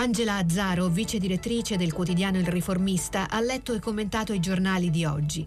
Angela Azzaro, vice direttrice del quotidiano Il Riformista, ha letto e commentato i giornali di oggi.